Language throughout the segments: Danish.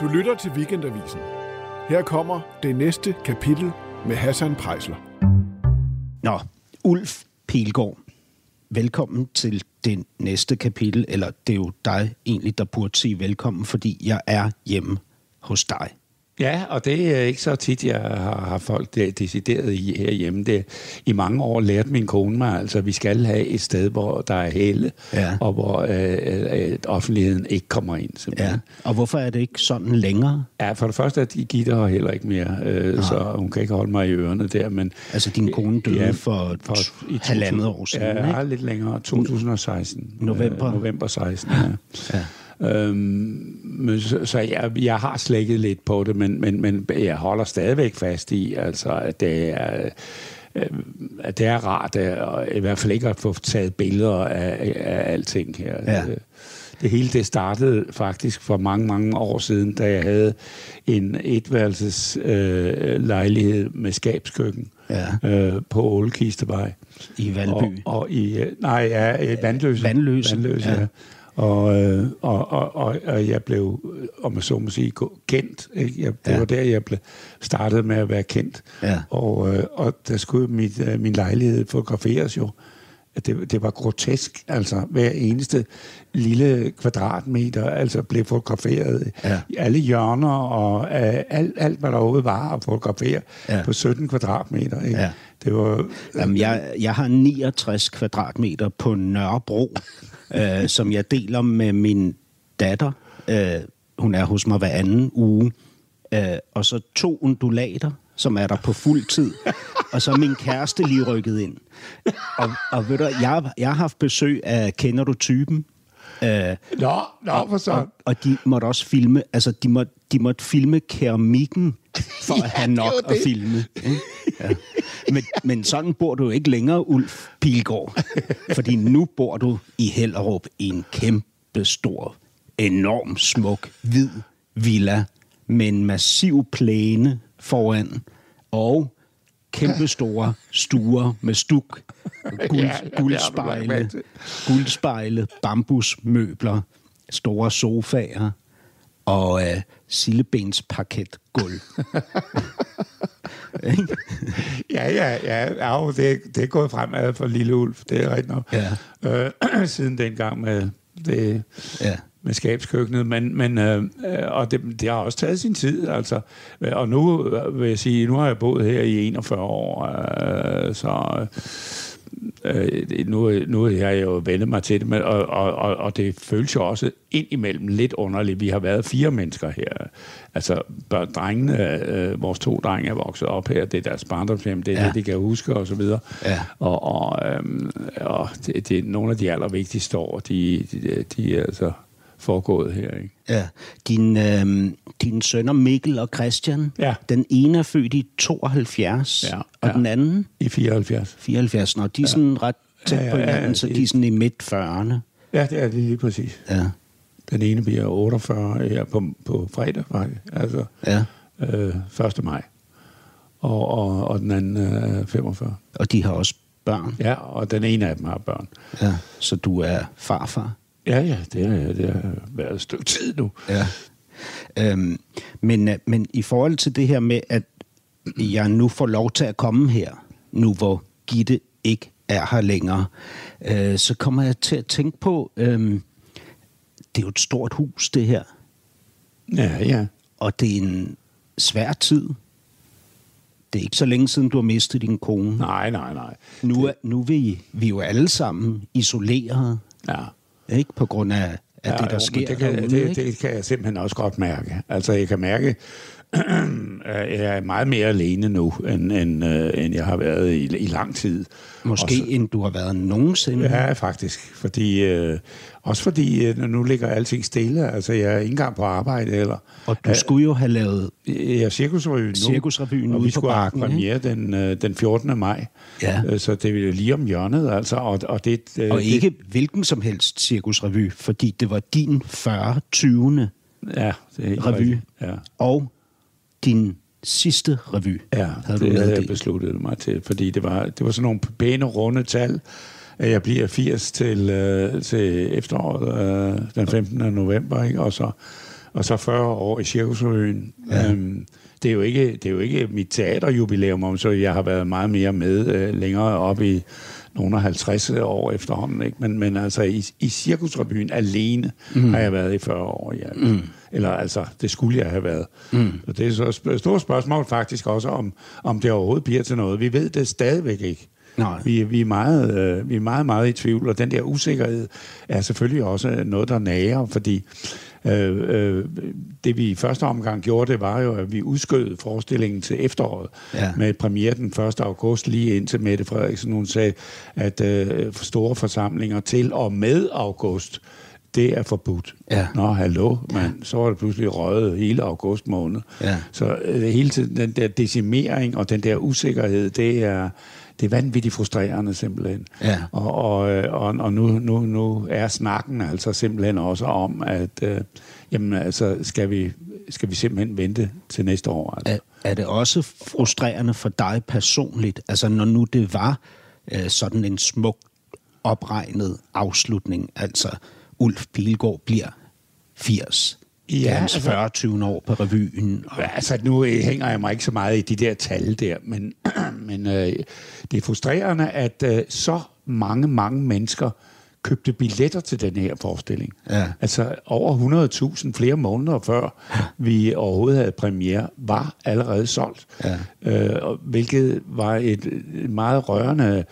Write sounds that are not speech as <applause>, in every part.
Du lytter til Weekendavisen. Her kommer det næste kapitel med Hassan Prejsler. Nå, Ulf Pilgaard, velkommen til det næste kapitel, eller det er jo dig egentlig, der burde sige velkommen, fordi jeg er hjemme hos dig. Ja, og det er ikke så tit, jeg har, har folk der decideret i herhjemme. Det, I mange år lærte min kone mig, altså, at vi skal have et sted, hvor der er helle, Ja. og hvor øh, øh, offentligheden ikke kommer ind. Ja. Og hvorfor er det ikke sådan længere? Ja, for det første er de Gitte her heller ikke mere, øh, så hun kan ikke holde mig i ørerne der, men... Altså, din kone døde Ja, for, for i halvandet 2000 år siden, Ja, ikke? ja, lidt længere. 2016. November. Øh, november 16, ja. Ja. Øhm, men så, så jeg, jeg har slækket lidt på det, men, men, men jeg holder stadigvæk fast i, altså, at det er, øh, at det er rart, at, og i hvert fald ikke at få taget billeder af, af alting her. Ja. Øh, Det hele det startede faktisk for mange, mange år siden, da jeg havde en etværelses øh, lejlighed med skabskøkken Ja. øh, på Ålekistevej. I Valby. Og, og i, øh, nej, ja, øh, Vandløse. Vandløse, Vandløse ja. ja. Og, øh, og, og, og, og jeg blev, om man så må sige, kendt. Ikke? Jeg, det Ja. ja. var der, jeg blev startede med at være kendt. Ja. Og, øh, og der skulle mit, øh, min lejlighed fotograferes jo. At Det, det var grotesk, altså hver eneste lille kvadratmeter altså blev fotograferet Ja. i alle hjørner og øh, alt, alt, hvad der overhovedet var at fotografere ja. på 17 kvadratmeter. Ikke? Ja. Det var, Jamen, jeg, jeg har 69 kvadratmeter på Nørrebro, <laughs> øh, som jeg deler med min datter. Øh, hun er hos mig hver anden uge. Øh, og så to undulater, som er der på fuld tid. <laughs> Og så er min kæreste lige rykket ind. Og, og ved du, jeg, jeg har haft besøg af Kender du typen? Øh, Nå, nå, for så. og, og de måtte også filme, altså de måtte, de måtte filme keramikken, for at have <laughs> nok at det. filme. ikke? Ja. Men, men sådan bor du ikke længere, Ulf Pilgaard. Fordi nu bor du i Hellerup i en kæmpe stor, enorm smuk, hvid villa med en massiv plæne foran og kæmpe <laughs> store stuer med stuk, <laughs> guld, Ja, guldspejle, guldspejle, bambusmøbler, store sofaer og øh, sillebensparket gulv. <laughs> Ja, ja, ja. ja jo, det, det er gået fremad for Lille Ulf, det er rigtigt nok. Ja. Øh, <clears throat> siden dengang med, det, Ja. Med skabskøkkenet, men, men øh, øh, og det, det har også taget sin tid, altså. Og nu øh, vil jeg sige, nu har jeg boet her i 41 år, øh, så øh, nu, nu har jeg jo vendt mig til det, men, og, og, og, og det føles jo også indimellem lidt underligt. Vi har været fire mennesker her. Altså, børn, drengene, øh, vores to drenge er vokset op her, det er deres barndomshjem, det er Ja. det, de kan huske, og så videre. Ja. Og, og, øhm, og det, det er nogle af de allervigtigste år, de, de, de er altså foregået her, ikke? Ja. Din, øh, dine sønner Mikkel og Christian, Ja. den ene er født i 72, Ja, og ja. den anden I 74. 74. Nå, de er sådan ret tæt Ja, ja, på ja, hinanden, så det- de er sådan i midt-40'erne. Ja, det er det lige præcis. Ja. Den ene bliver 48 her på, på fredag, faktisk. Altså ja. øh, 1. maj. Og, og, og den anden er 45. Og de har også børn. Ja, og den ene af dem har børn. Ja. Så du er farfar. Ja, ja, det har, det har været et stykke tid nu. Ja. Øhm, men, øh, men i forhold til det her med, at jeg nu får lov til at komme her, nu hvor Gitte ikke er her længere, øh, så kommer jeg til at tænke på, øh, det er jo et stort hus, det her, Ja, ja. og det er en svær tid. Det er ikke så længe siden, du har mistet din kone. Nej, nej, nej. Nu er, nu er vi, vi er jo alle sammen isoleret, Ja. Ikke? På grund af, af det, der jo, sker det kan, derude, det, ikke? det kan jeg simpelthen også godt mærke. Altså, jeg kan mærke, <clears throat> jeg er meget mere alene nu, end, end, øh, end jeg har været i, i lang tid. Måske så- end du har været nogensinde. Ja, faktisk. Fordi, øh, også fordi, øh, nu ligger alting stille. Altså, jeg er ikke engang på arbejde heller. Og du skulle jo have lavet... Er cirkusrevyen nu. Cirkusrevyen og vi skulle have premiere den, øh, den 14. maj. Ja. Øh, Så det er lige om hjørnet, altså. Og, og, det, øh, Og ikke hvilken som helst cirkusrevy, fordi det var din 40. 20. Det, ja, det er revy. Ja. og din sidste revy. Ja, havde du det havde jeg besluttet mig til, fordi det var, det var sådan nogle pæne, runde tal, at jeg bliver 80 til, øh, til efteråret øh, den 15. november, ikke? Og, så, og så 40 år i Cirkusrevyen. Ja. Øhm, det er jo ikke, det er jo ikke mit teaterjubilæum, om så jeg har været meget mere med øh, længere op i nogle af 50 år efterhånden. Ikke? Men, men altså i, i Cirkusrevyen alene mm. har jeg været i 40 år. Ja. Mm. Eller altså, det skulle jeg have været. Mm. Så det er så et stort spørgsmål faktisk også, om, om det overhovedet bliver til noget. Vi ved det stadigvæk ikke. Nej. Vi, vi, er meget, øh, vi er meget, meget i tvivl, og den der usikkerhed er selvfølgelig også noget, der nager, fordi Øh, øh, det vi i første omgang gjorde, det var jo, at vi udskød forestillingen til efteråret ja. med premiere den 1. august, lige indtil Mette Frederiksen hun sagde, at øh, store forsamlinger til og med august, det er forbudt. Ja. Nå, hallo, man, så var det pludselig røget hele august måned. Ja. Så øh, hele tiden, den der decimering og den der usikkerhed, det er, det er vanvittigt frustrerende simpelthen. Ja. Og, og, øh, og, og nu, nu, nu er snakken altså simpelthen også om, at øh, jamen, altså, skal, vi, skal vi simpelthen vente til næste år. Altså. Er, er det også frustrerende for dig personligt, altså når nu det var øh, sådan en smuk opregnet afslutning, altså Ulf Pilgaard bliver 80, Ja, hans altså, 40 20 år på revyen. Og... Altså, nu hænger jeg mig ikke så meget i de der tal der, men, <clears throat> men øh, det er frustrerende, at øh, så mange, mange mennesker købte billetter til den her forestilling. Ja. Altså over 100.000 flere måneder før ja. <laughs> vi overhovedet havde premiere, var allerede solgt. Ja. Øh, hvilket var et meget rørende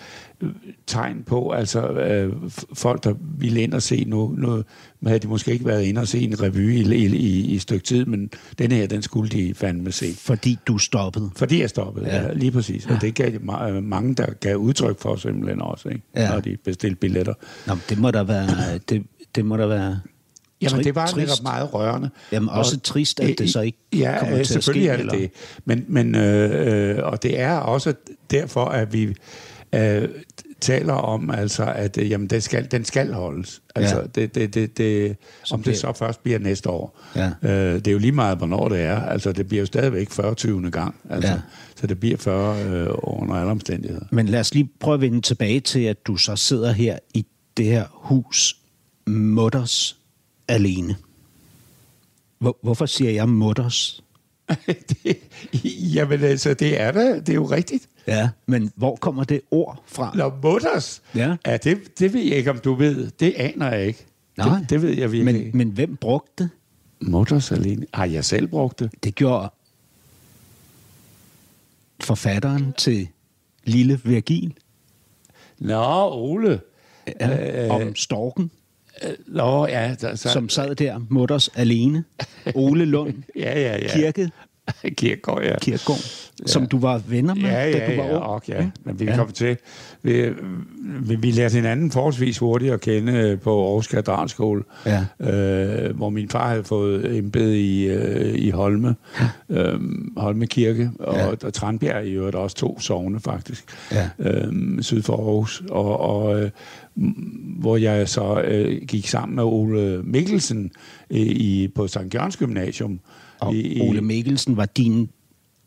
tegn på, altså øh, folk, der ville ind og se nu, nu havde de måske ikke været ind og se en revy i, i, i, i et stykke tid, men den her, den skulle de fandme se. Fordi du stoppede? Fordi jeg stoppede, ja, ja lige præcis. Ja. Og det gav mange, der gav udtryk for simpelthen også, ikke? Ja. når de bestilte billetter. Nå, det må der være... Det, det må der være Jamen, det var trist. netop meget rørende. Jamen, også og, trist, at det så ikke ja, kommer til at ske. Ja, selvfølgelig er det det. Men, men, øh, øh, og det er også derfor, at vi øh, taler om, altså, at øh, jamen, det skal, den skal holdes. Altså, ja. det, det, det, det, om det så først bliver næste år. Ja. Øh, det er jo lige meget, hvornår det er. Altså, det bliver jo stadigvæk 40. 20. gang. Altså, ja. Så det bliver 40 øh, under alle omstændigheder. Men lad os lige prøve at vende tilbage til, at du så sidder her i det her hus, mutters alene. Hvor, hvorfor siger jeg mutters? <laughs> det, jamen altså, det er det. Det er jo rigtigt. Ja, men hvor kommer det ord fra? Nå, mutters? Ja. ja det, det ved jeg ikke, om du ved. Det aner jeg ikke. Nej, det, det ved jeg virkelig men, ikke. Men hvem brugte det? Mutters alene. Har jeg selv brugt det? Det gjorde forfatteren til Lille Virgil. Nå, Ole. Ja, øh, om storken. Øh, nå, ja. Der, så, som sad der, mutters alene. Ole Lund. <laughs> ja, ja, ja. Kirke. <laughs> Kirkegaard, ja. Kirkegaard som du var venner med, ja, ja, da du var ja, ung. Ja, ja. Men vi ja. kom til... Vi, vi, vi lærte hinanden forholdsvis hurtigt at kende øh, på Aarhus Katedralskole, ja. øh, hvor min far havde fået embed i, øh, i Holme, ja. øh, Holme Kirke, og, ja. og Tranbjerg i øvrigt også to sovne faktisk, ja. øh, syd for Aarhus. Og, og øh, hvor jeg så øh, gik sammen med Ole Mikkelsen øh, i, på St. Jørgens Gymnasium. Og i, Ole Mikkelsen var din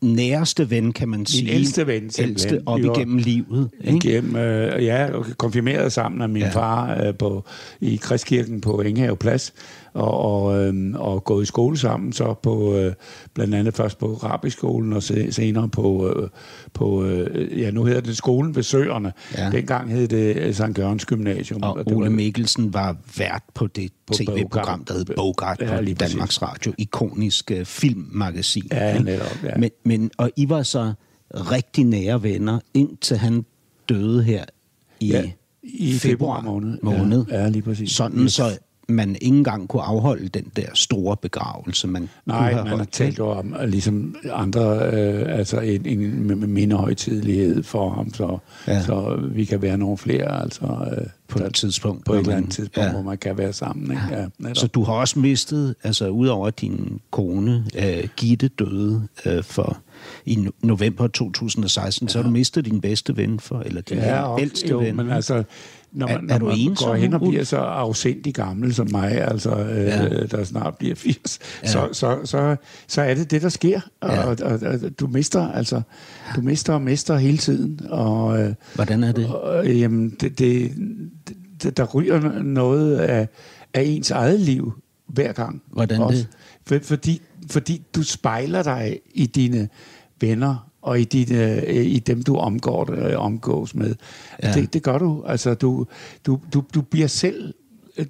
næreste ven, kan man sige. Min ældste ven, simpelthen. Ældste op igennem livet. Ikke? Igennem, øh, ja, konfirmeret sammen af min ja. far øh, på, i Kristkirken på Enghave Plads og, og, øh, og gået i skole sammen, så på øh, blandt andet først på Rabiskolen og se, senere på, øh, på øh, ja nu hedder det skolen ved Søerne. Ja. Dengang hed det øh, St. Jørgens Gymnasium. Og, og Ole var, Mikkelsen var vært på det tv-program, der hed Bogart ja, på Danmarks Radio. Ikonisk uh, filmmagasin. Ja, netop. Ja. Men, men, og I var så rigtig nære venner, indtil han døde her i, ja, i februar, februar måned. måned. Ja, ja, lige præcis. Sådan yes. så man ikke engang kunne afholde den der store begravelse, man Nej, kunne have man har talt om ligesom andre, øh, altså en, en mindre højtidlighed for ham, så, ja. så vi kan være nogle flere, altså øh, på et tidspunkt. På et eller andet tidspunkt, ja. hvor man kan være sammen. Ikke? Ja. Ja, så du har også mistet, altså udover din kone, øh, Gitte døde øh, for i november 2016, ja. så har du mistet din bedste ven for, eller din ja, ældste ven. men altså, når man, er, er når man en, går hen og bliver så afsindig gammel som mig, altså øh, ja. der snart bliver 80, ja. så, så, så, så er det det, der sker. Ja. Og, og, og, du mister altså, du mister og mister hele tiden. Og, øh, Hvordan er det? Og, jamen, det, det, det, der ryger noget af, af ens eget liv hver gang. Hvordan Også. det? For, fordi, fordi du spejler dig i dine venner og i, dine, i dem, du omgår, øh, omgås med. Ja. Det, det gør du. Altså, du, du, du, du bliver selv,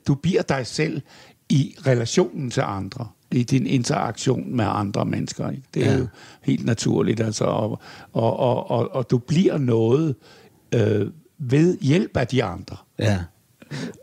du bliver dig selv i relationen til andre i din interaktion med andre mennesker. Ikke? Det er ja. jo helt naturligt. Altså, og, og, og, og, og du bliver noget øh, ved hjælp af de andre. Ja.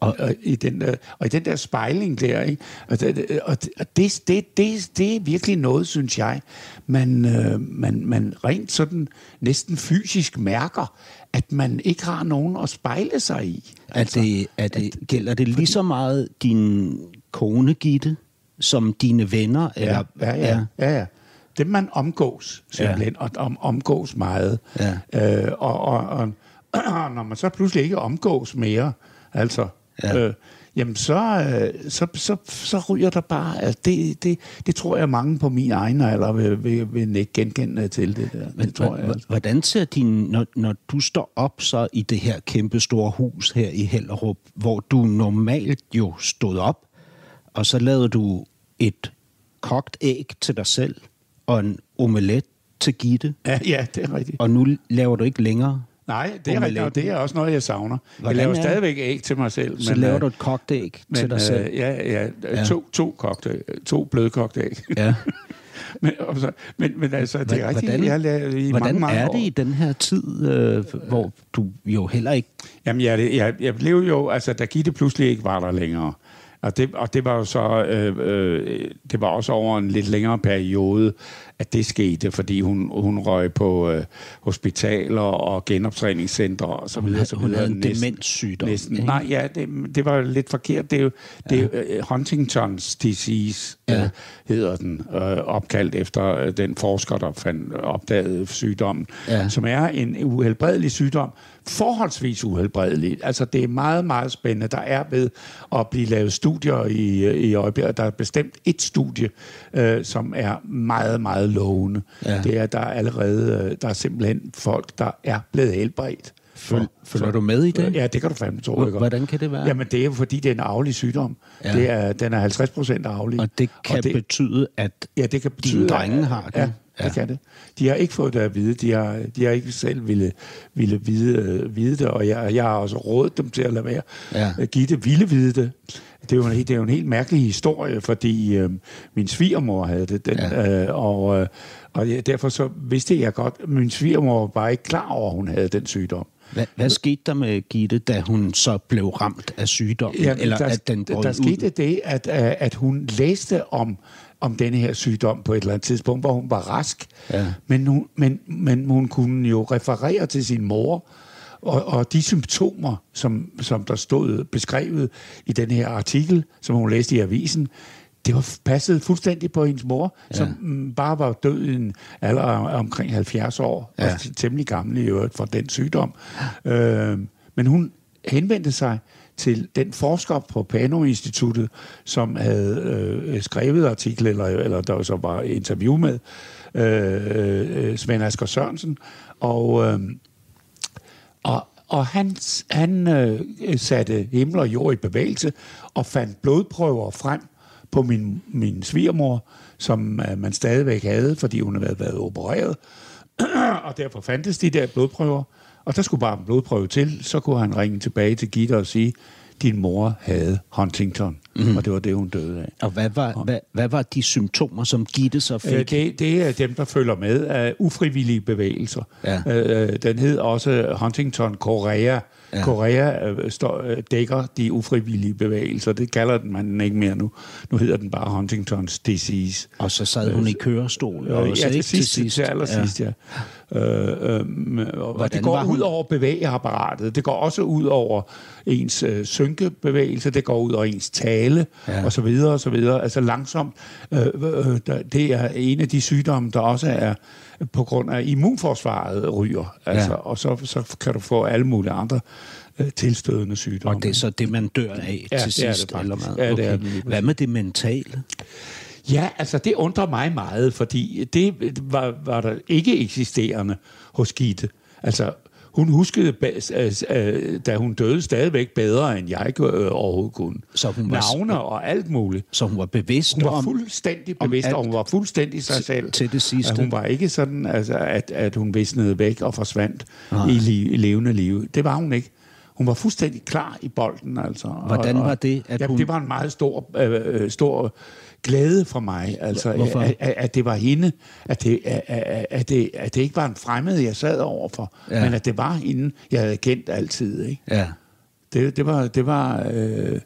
Og, og, i den der, og i den der spejling der, ikke? Og, det, og det, det, det, det er virkelig noget, synes jeg, man, øh, man, man rent sådan næsten fysisk mærker, at man ikke har nogen at spejle sig i. Er det, er det, gælder det lige så meget din kone, Gitte, som dine venner? Ja, Eller, ja, ja, ja, ja. Dem man omgås simpelthen, ja. og om, omgås meget. Ja. Øh, og, og, og, <clears throat> og når man så pludselig ikke omgås mere, altså, Ja. øh, jamen så, øh, så, så, så ryger der bare, altså det, det, det tror jeg mange på min egen alder vil, vil, vil ikke genkende til det der. Men det tror jeg, altså. hvordan ser din, når, når du står op så i det her kæmpe store hus her i Hellerup, hvor du normalt jo stod op, og så lavede du et kogt æg til dig selv, og en omelet til Gitte, Ja, ja, det er rigtigt. og nu laver du ikke længere. Nej, det er rigtigt, det er også noget, jeg savner. Hvordan jeg laver er- stadigvæk æg til mig selv. Så laver øh, du et kogt æg men, til dig selv. Øh, ja, ja. To, to, kogte, to blødkogte æg. Ja. <laughs> men, så, men, men altså, det er Hva- rigtigt, hvordan- jeg lavet i Hvordan mange, mange er år. det i den her tid, øh, hvor du jo heller ikke... Jamen, jeg, jeg, jeg blev jo, altså, da Gitte pludselig ikke var der længere, og det, og det var jo så, øh, øh, det var også over en lidt længere periode, at det skete, fordi hun, hun røg på øh, hospitaler og genoptræningscentre og så videre. så hun videre. havde en demenssygdom, Næsten. ikke? Nej, ja, det, det var lidt forkert. Det er jo det er, øh, Huntingtons disease, Ja. ja. øh, hedder den, øh, opkaldt efter øh, den forsker, der fandt, opdagede sygdommen, Ja. som er en uhelbredelig sygdom, forholdsvis uhelbredelig. Altså, det er meget, meget spændende. Der er ved at blive lavet studier i, i øjeblikket. Der er bestemt et studie, øh, som er meget, meget lovende. Ja. Det er, der er allerede, øh, der er simpelthen folk, der er blevet helbredt. Føl, følger du med i det? Ja, det kan du fandme tro. Ikke? hvordan kan det være? Jamen, det er jo fordi, det er en arvelig sygdom. Ja. Det er, den er 50 procent arvelig. Og det kan det, betyde, at Ja, det kan betyde, drenge at- har. Ja, det Ja. ja. kan det. De har ikke fået det at vide. De har, de har ikke selv ville, ville vide, øh, vide det, og jeg, jeg har også rådet dem til at lade være. Ja. Øh, Gitte ville vide det. Det er, jo en, det er jo en helt mærkelig historie, fordi øh, min svigermor havde det, den, Ja. ja. øh, og, øh, og ja, derfor så vidste jeg godt, at min svigermor var bare ikke klar over, at hun havde den sygdom. Hvad, hvad skete der med Gitte, da hun så blev ramt af sygdommen? Jamen, eller der, at den brød der ud? skete det, at, øh, at hun læste om, om denne her sygdom på et eller andet tidspunkt, hvor hun var rask. Ja. Men, hun, men, men hun kunne jo referere til sin mor, og, og de symptomer, som, som der stod beskrevet i den her artikel, som hun læste i avisen, det var passet fuldstændig på hendes mor, ja. som mm, bare var død i en alder af omkring 70 år, Ja. ja. og temmelig gammel i øvrigt for den sygdom. Øh, men hun henvendte sig til den forsker på Pano-instituttet, som havde øh, skrevet artikel, eller, eller der så var interview med, øh, øh, Svend Asger Sørensen, og, øh, og, og han, han øh, satte himmel og jord i bevægelse, og fandt blodprøver frem på min, min svigermor, som øh, man stadigvæk havde, fordi hun havde været, været opereret, <clears throat> og derfor fandtes de der blodprøver, og der skulle bare en blodprøve til, så kunne han ringe tilbage til Gitte og sige, din mor havde Huntington, mm. og det var det, hun døde af. Og hvad var, hvad, hvad var de symptomer, som Gitte så fik? Øh, det, det er dem, der følger med af ufrivillige bevægelser. Ja. Øh, den hed også Huntington Korea. Ja. Korea øh, står, øh, dækker de ufrivillige bevægelser. Det kalder man den ikke mere nu. Nu hedder den bare Huntingtons disease. Og så sad hun i kørestol. Øh, også, ja, til sidst, til, til allersidst, ja. ja. Øh, øh, og Hvordan det går hun? ud over bevægeapparatet. Det går også ud over ens øh, synkebevægelse. Det går ud over ens tale, Ja. og så videre, og så videre. Altså langsomt. Øh, øh, der, det er en af de sygdomme, der også er på grund af immunforsvaret ryger. Altså, Ja. Og så, så kan du få alle mulige andre øh, tilstødende sygdomme. Og det er så det, man dør af Ja, til det er det sidst? faktisk. eller hvad? Ja, det er det Hvad med det mentale? Ja, altså det undrer mig meget, fordi det var, var der ikke eksisterende hos Gitte. Altså hun huskede, øh, da hun døde, stadigvæk bedre, end jeg øh, overhovedet kunne. Så hun var- Navne og alt muligt. Så hun var bevidst Hun var om... fuldstændig om bevidst, alt og hun var fuldstændig sig selv. til det sidste. At hun var ikke sådan, altså, at, at hun visnede væk og forsvandt Nej. i, li- i levende liv. Det var hun ikke. Hun var fuldstændig klar i bolden, altså. Hvordan og, og, var det, at ja, hun- Det var en meget stor, øh, øh, stor glæde for mig, altså, Hvorfor? at, at, at det var hende, at det, at, at, det, at det ikke var en fremmed, jeg sad overfor, Ja. ja. men at det var hende, jeg havde kendt altid, ikke? Ja. Det, det var, det var øh,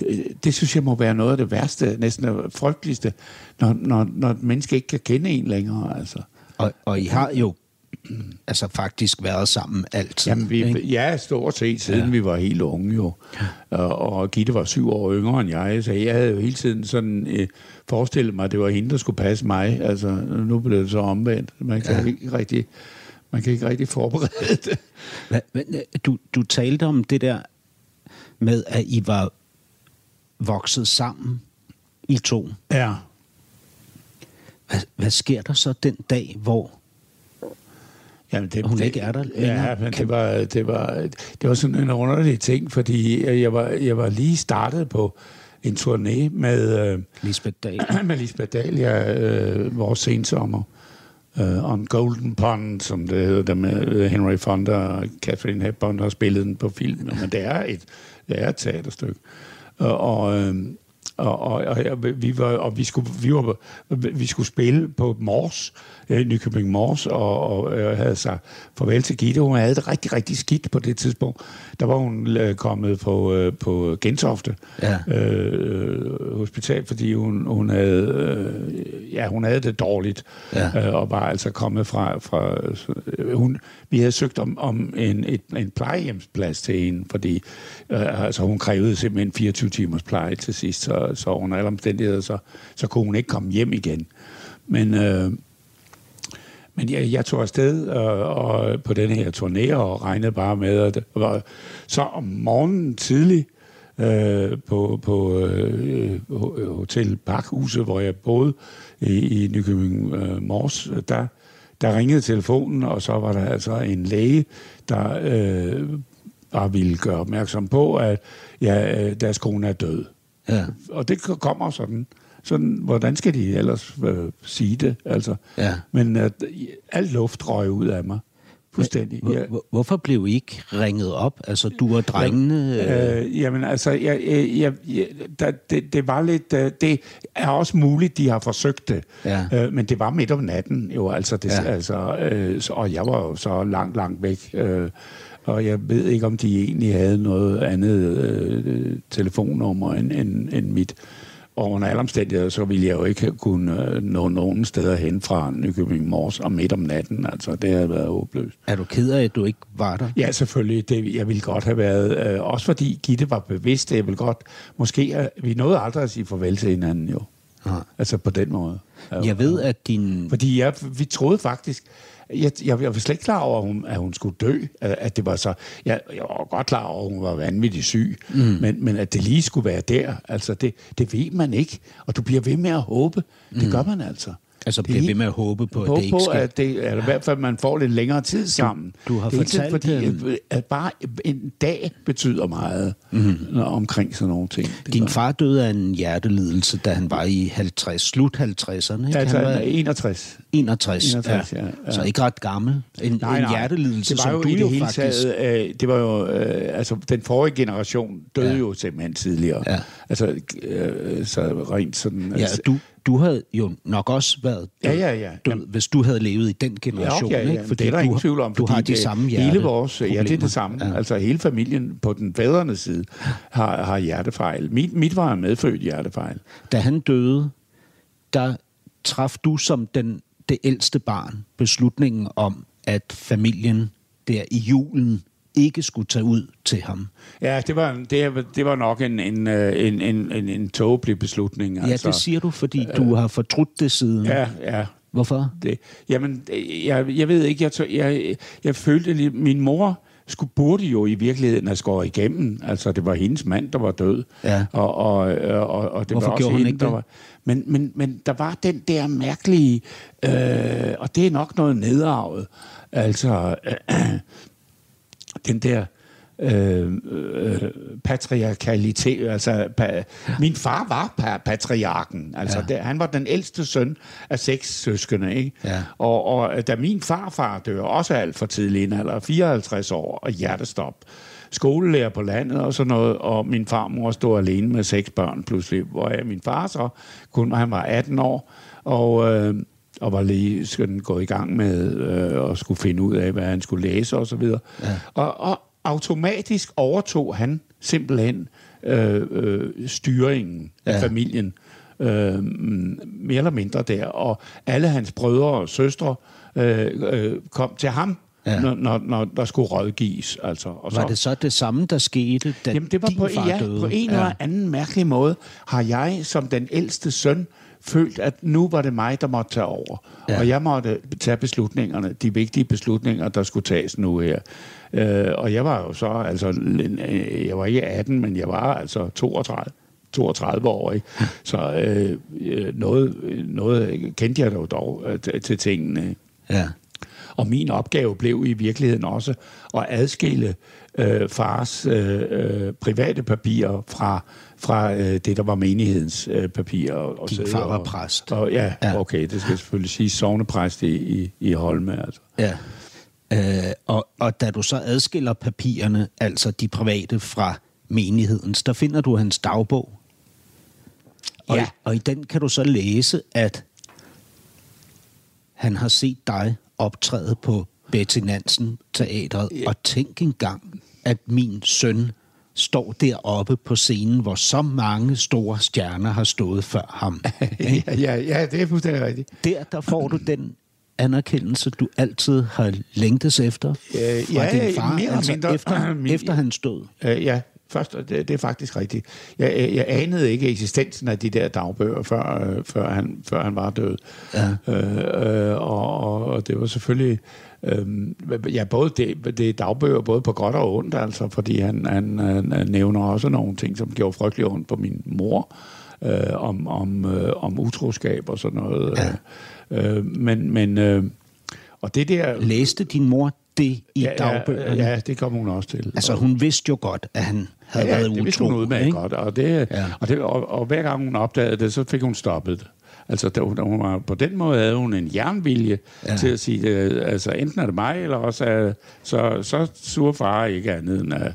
det, det synes jeg må være noget af det værste, næsten det frygteligste, når, når, når et menneske ikke kan kende en længere. Altså. Og, og I har jo altså faktisk været sammen altid. Jamen, vi, ikke? ja, stort set, siden ja. vi var helt unge jo. Og, og Gitte var syv år yngre end jeg, så jeg havde jo hele tiden sådan øh, forestillet mig, at det var hende, der skulle passe mig. Altså, nu blev det så omvendt. Man kan, ja. ikke, rigtig, man kan ikke rigtig forberede det. Hva, men, du, du talte om det der med, at I var vokset sammen, I to. Ja. Hvad, hvad sker der så den dag, hvor... Jamen, det, Hun det, ikke er der længere. Ja, men det var, det, var, det var sådan en underlig ting, fordi jeg var, jeg var lige startet på en turné med, øh, Lisbeth Dahl. <clears throat> med Lisbeth Dahl, ja, øh, vores sensommer. Uh, on Golden Pond, som det hedder, der med øh, Henry Fonda og Catherine Hepburn har spillet den på film. Men det er et, det er et teaterstykke. Og, og, øh, og, og, og, vi var, og vi skulle, vi var, vi skulle spille på Mors, øh, Nykøbing Mors, og, og øh, havde sagt farvel til Gitte. Hun havde det rigtig, rigtig skidt på det tidspunkt. Der var hun øh, kommet på, øh, på Gentofte Ja. øh, hospital, fordi hun, hun, havde, øh, ja, hun havde det dårligt, Ja. øh, og var altså kommet fra... fra øh, hun, vi havde søgt om, om en, et, en plejehjemsplads til hende, fordi øh, altså, hun krævede simpelthen 24 timers pleje til sidst, så, så under alle omstændigheder, så, så kunne hun ikke komme hjem igen. Men... Øh, men jeg, jeg tog afsted øh, og på den her turné og regnede bare med, at det var så om morgenen tidlig øh, på, på øh, Hotel Parkhuset, hvor jeg boede i, i Nykøbing øh, Mors, der, der ringede telefonen, og så var der altså en læge, der øh, bare ville gøre opmærksom på, at ja, øh, deres kone er død. Ja. Og det kommer sådan. sådan hvordan skal de ellers øh, sige det? Altså. Ja. Men at al luft røg ud af mig. Fuldstændig. Ja. hvor, hvorfor blev I ikke ringet op? Altså, du og drengene... Øh, Øh, jamen altså, jeg, jeg, jeg, der, det, det var lidt... øh, Det er også muligt, de har forsøgt det. Ja. Øh, men det var midt om natten jo, altså. Det, Ja. ja. altså øh, og jeg var jo så langt, langt væk. Øh, og jeg ved ikke, om de egentlig havde noget andet øh, telefonnummer end, end, end mit. Og under alle omstændigheder, så ville jeg jo ikke kunne øh, nå nogen steder hen fra Nykøbing Mors om midt om natten. Altså, det havde været håbløst. er du ked af, at du ikke var der? Ja, selvfølgelig. Det, jeg ville godt have været. Øh, også fordi Gitte var bevidst. Jeg ville godt... Måske... Øh, vi nåede aldrig at sige farvel til hinanden, jo. Nej. Altså på den måde. Jeg ved, at din... Fordi jeg, vi troede faktisk... Jeg, jeg, jeg var slet ikke klar over, at hun, at hun skulle dø. At, at det var så... Jeg, jeg var godt klar over, at hun var vanvittig syg. Mm. Men, men at det lige skulle være der, altså det, det ved man ikke. Og du bliver ved med at håbe. Det gør man altså. Altså, Det er bliver ved med at håbe på, at Håbe det ikke sker. at det, eller i hvert fald, man får lidt længere tid sammen. du har det er fortalt, fordi, øh, at bare en dag betyder meget mm. omkring sådan nogle ting. Det Din far døde af en hjertelidelse, da han var i 50, slut 50'erne. Ikke? Altså, han var 61. 61, 61, ja, ja. Så ikke ret gammel. En, en hjertelidelse, det var som jo du i jo det hele faktisk... taget, øh, det var jo, øh, altså den forrige generation døde Ja. ja. jo simpelthen tidligere. Ja. Altså, øh, så rent sådan... Ja, altså, du, du havde jo nok også været død, Ja, ja, ja. død Jamen- hvis du havde levet i den generation. Ja, ja, ja. Ikke? Fordi det er der du, ingen tvivl om. Du har de det- samme hjerte Hele vores, ja, det er det samme. Ja. Altså hele familien på den fædrende side har, har hjertefejl. Mit, mit var en medfødt hjertefejl. Da han døde, der traf du som den, det ældste barn beslutningen om, at familien der i julen ikke skulle tage ud til ham. Ja, det var, det, det var nok en, en, øh, en, en, en, en tåbelig beslutning. Ja, det siger du, fordi du har fortrudt det siden. Ja, ja. Hvorfor? Det, jamen, øh, jeg, jeg ved ikke, jeg, tog- jeg, jeg følte lidt, min mor skulle, burde jo i virkeligheden have skåret igennem. Altså, det var hendes mand, der var død. Ja. Og, og, og, og, og det Hvorfor var også hende, ikke der det? var... Men, men, men der var den der mærkelige... Øh, og det er nok noget nedarvet. Altså... <clears throat> Øh, den der øh, øh, patriarkalitet. Altså, pa, min far var pa, patriarken. Altså, ja. det, han var den ældste søn af seks søskende. Ikke? Ja. Og, og da min farfar dør, også alt for tidlig, eller 54 år, og hjertestop, skolelærer på landet og sådan noget, og min farmor stod alene med seks børn pludselig, hvor jeg, min far så, kun han var 18 år, og, øh, og var lige sådan gået i gang med øh, at skulle finde ud af, hvad han skulle læse og så videre. Ja. Og, og automatisk overtog han simpelthen øh, øh, styringen ja. af familien, øh, mere eller mindre der, og alle hans brødre og søstre øh, øh, kom til ham, ja. når, når, når der skulle rådgives. Altså. Og var så, det så det samme, der skete, da jamen, det var din på, far ja, døde? på en ja. eller anden mærkelig måde har jeg som den ældste søn følt, at nu var det mig, der måtte tage over. Ja. Og jeg måtte tage beslutningerne, de vigtige beslutninger, der skulle tages nu her. Øh, og jeg var jo så, altså, øh, jeg var ikke 18, men jeg var altså 32. 32 år, ikke? Så øh, noget, noget kendte jeg dog, dog øh, til tingene. Ja. Og min opgave blev i virkeligheden også at adskille øh, fars øh, øh, private papirer fra, fra øh, det, der var menighedens øh, papirer. Og, Din far var præst. Og, ja, ja, okay, det skal selvfølgelig sige sovnepræst i, i, i Holme. Altså. Ja. Øh, og, og da du så adskiller papirerne, altså de private fra menighedens, der finder du hans dagbog. Og, Ja. i, og i den kan du så læse, at han har set dig optræde på Betty Nansen Teatret, Ja. og tænk engang, at min søn står deroppe på scenen, hvor så mange store stjerner har stået før ham. <laughs> ja, ja, ja, det er fuldstændig rigtigt. Der, der får du den anerkendelse, du altid har længtes efter Øh, fra ja, din far, mere altså mindre. efter, <clears throat> Min- efter hans død. Øh, ja, først, det, det er faktisk rigtigt. Jeg, jeg, anede ikke eksistensen af de der dagbøger, før, øh, før, han, før han var død. Ja. Øh, øh, og, og det var selvfølgelig... Øh, ja, både det, det er dagbøger, både på godt og ondt, altså, fordi han, han, han nævner også nogle ting, som gjorde frygtelig ondt på min mor, øh, om, om, øh, om utroskab og sådan noget. Ja. Øh, men, men øh, og det der... Læste din mor det i ja, dagbøgerne? Ja, ja, det kom hun også til. Altså, hun vidste jo godt, at han havde ja, været det utro. vidste hun udmærket godt, og, det, Ja. ja. og, det, og, og hver gang hun opdagede det, så fik hun stoppet det. Altså, hun, da hun var, på den måde havde hun en jernvilje Ja. til at sige, øh, altså enten er det mig, eller også er, så, så sur far ikke andet end, at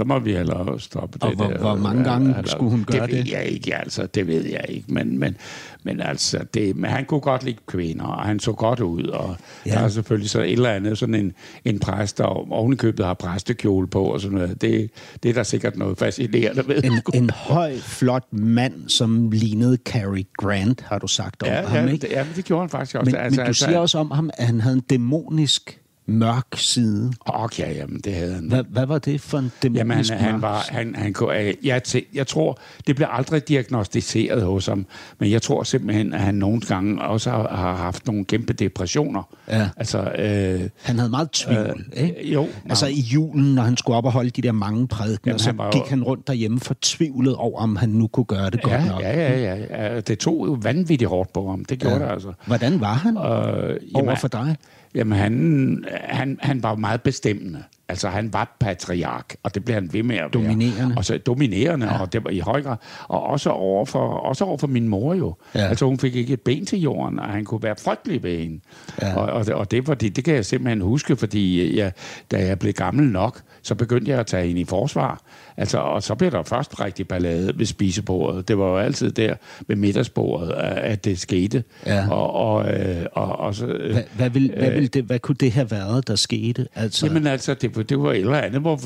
så må vi hellere stoppe Og det hvor- der. hvor mange gange Eller- skulle hun gøre det? ved det? jeg ikke, altså, det ved jeg ikke, men, men, men altså, det, men han kunne godt lide kvinder, og han så godt ud, og Ja. der er selvfølgelig så et eller andet, sådan en, en præst, der ovenikøbet har præstekjole på, og sådan noget. Det, det er der sikkert noget fascinerende ved. En, en <laughs> høj, flot mand, som lignede Cary Grant, har du sagt om ja, ham, ja, ikke? det, ja, men det gjorde han faktisk også. Men, altså, men du siger også om ham, at han havde en dæmonisk mørk side. Okay, jamen, det havde han. Hvad, hvad var det for en dæmonisk Jamen, han, han var, han, han kunne, øh, jeg, jeg tror, det blev aldrig diagnostiseret hos ham, men jeg tror simpelthen, at han nogle gange også har, har haft nogle kæmpe depressioner. Ja. Altså, øh, Han havde meget tvivl, Øh, ikke? jo, Altså meget. i julen, når han skulle op og holde de der mange prædikener, så han var jo- gik han rundt derhjemme fortvivlet over, om han nu kunne gøre det godt ja, nok. ja, ja, ja, ja, det tog jo vanvittigt hårdt på ham. Det gjorde ja. det altså. Hvordan var han Øh, over jamen, for dig? Jamen, han, øh, han, han var meget bestemmende. Altså, han var patriark, og det blev han ved med at være. Dominerende. Og så dominerende, ja. og det var i høj grad. Og også over for, også over for min mor jo. Ja. Ja. Altså, hun fik ikke et ben til jorden, og han kunne være frygtelig ved hende. Ja. Ja. Og, og, det, og det, var det, det kan jeg simpelthen huske, fordi jeg, da jeg blev gammel nok, så begyndte jeg at tage hende i forsvar. Altså, og så blev der først rigtig ballade ved spisebordet. Det var jo altid der ved middagsbordet, at at det skete. Ja. Og, og, øh, og, og så, øh, Hvad, hvad, vil, hvad, vil det, hvad kunne det have været, der skete? Altså, Jamen altså, det, det var et eller andet, hvor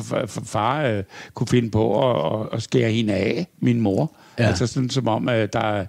far, øh, kunne finde på at, at, at skære hende af, min mor. Ja. Altså sådan som om, at der er... Øh,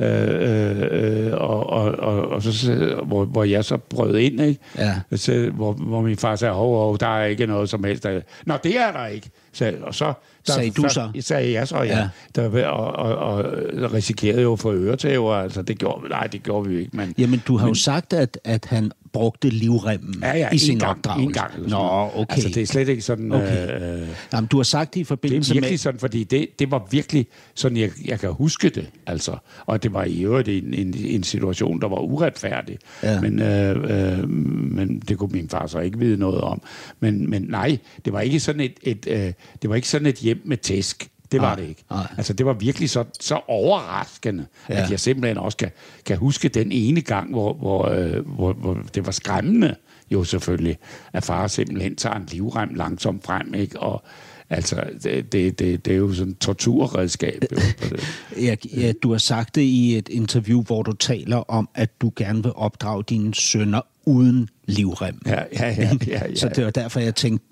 øh, øh, og, og, og, og så, hvor, hvor jeg så brød ind, ikke? Ja. Så, hvor, hvor min far sagde, hov, hov, der er ikke noget som helst. Der. Nå, det er der ikke. Så, og så, der, Sagde du så? Sagde jeg så, ja. Ja. Der, og, og, og, risikerede jo for øretæver, altså det gjorde, nej, det gjorde vi ikke, men... Jamen, du har jo sagt, at, at han brugte livremmen Ja, ja, i sin gang, opdragelse. en gang. eller Nå, okay. Altså, det er slet ikke sådan... Okay. Øh, Jamen, du har sagt det i det forbindelse er virkelig med... sådan, fordi det, det var virkelig sådan, jeg, jeg kan huske det, altså. Og det var i øvrigt en, en, en situation, der var uretfærdig. Ja. Men, øh, øh, men det kunne min far så ikke vide noget om. Men, men nej, det var ikke sådan et, et, øh, det var ikke sådan et hjem med tæsk. Det var Nej, det ikke. nej. Altså, det var virkelig så, så overraskende, ja. At jeg simpelthen også kan, kan huske den ene gang, hvor, hvor, øh, hvor, hvor det var skræmmende, jo selvfølgelig, at far simpelthen tager en livrem langsomt frem, ikke? Og altså, det, det, det, det er jo sådan et torturredskab. Jo, på <laughs> det. Ja, ja, du har sagt det i et interview, hvor du taler om, at du gerne vil opdrage dine sønner uden livrem. Ja, ja, ja, ja, <laughs> ja. Så det var derfor, jeg tænkte,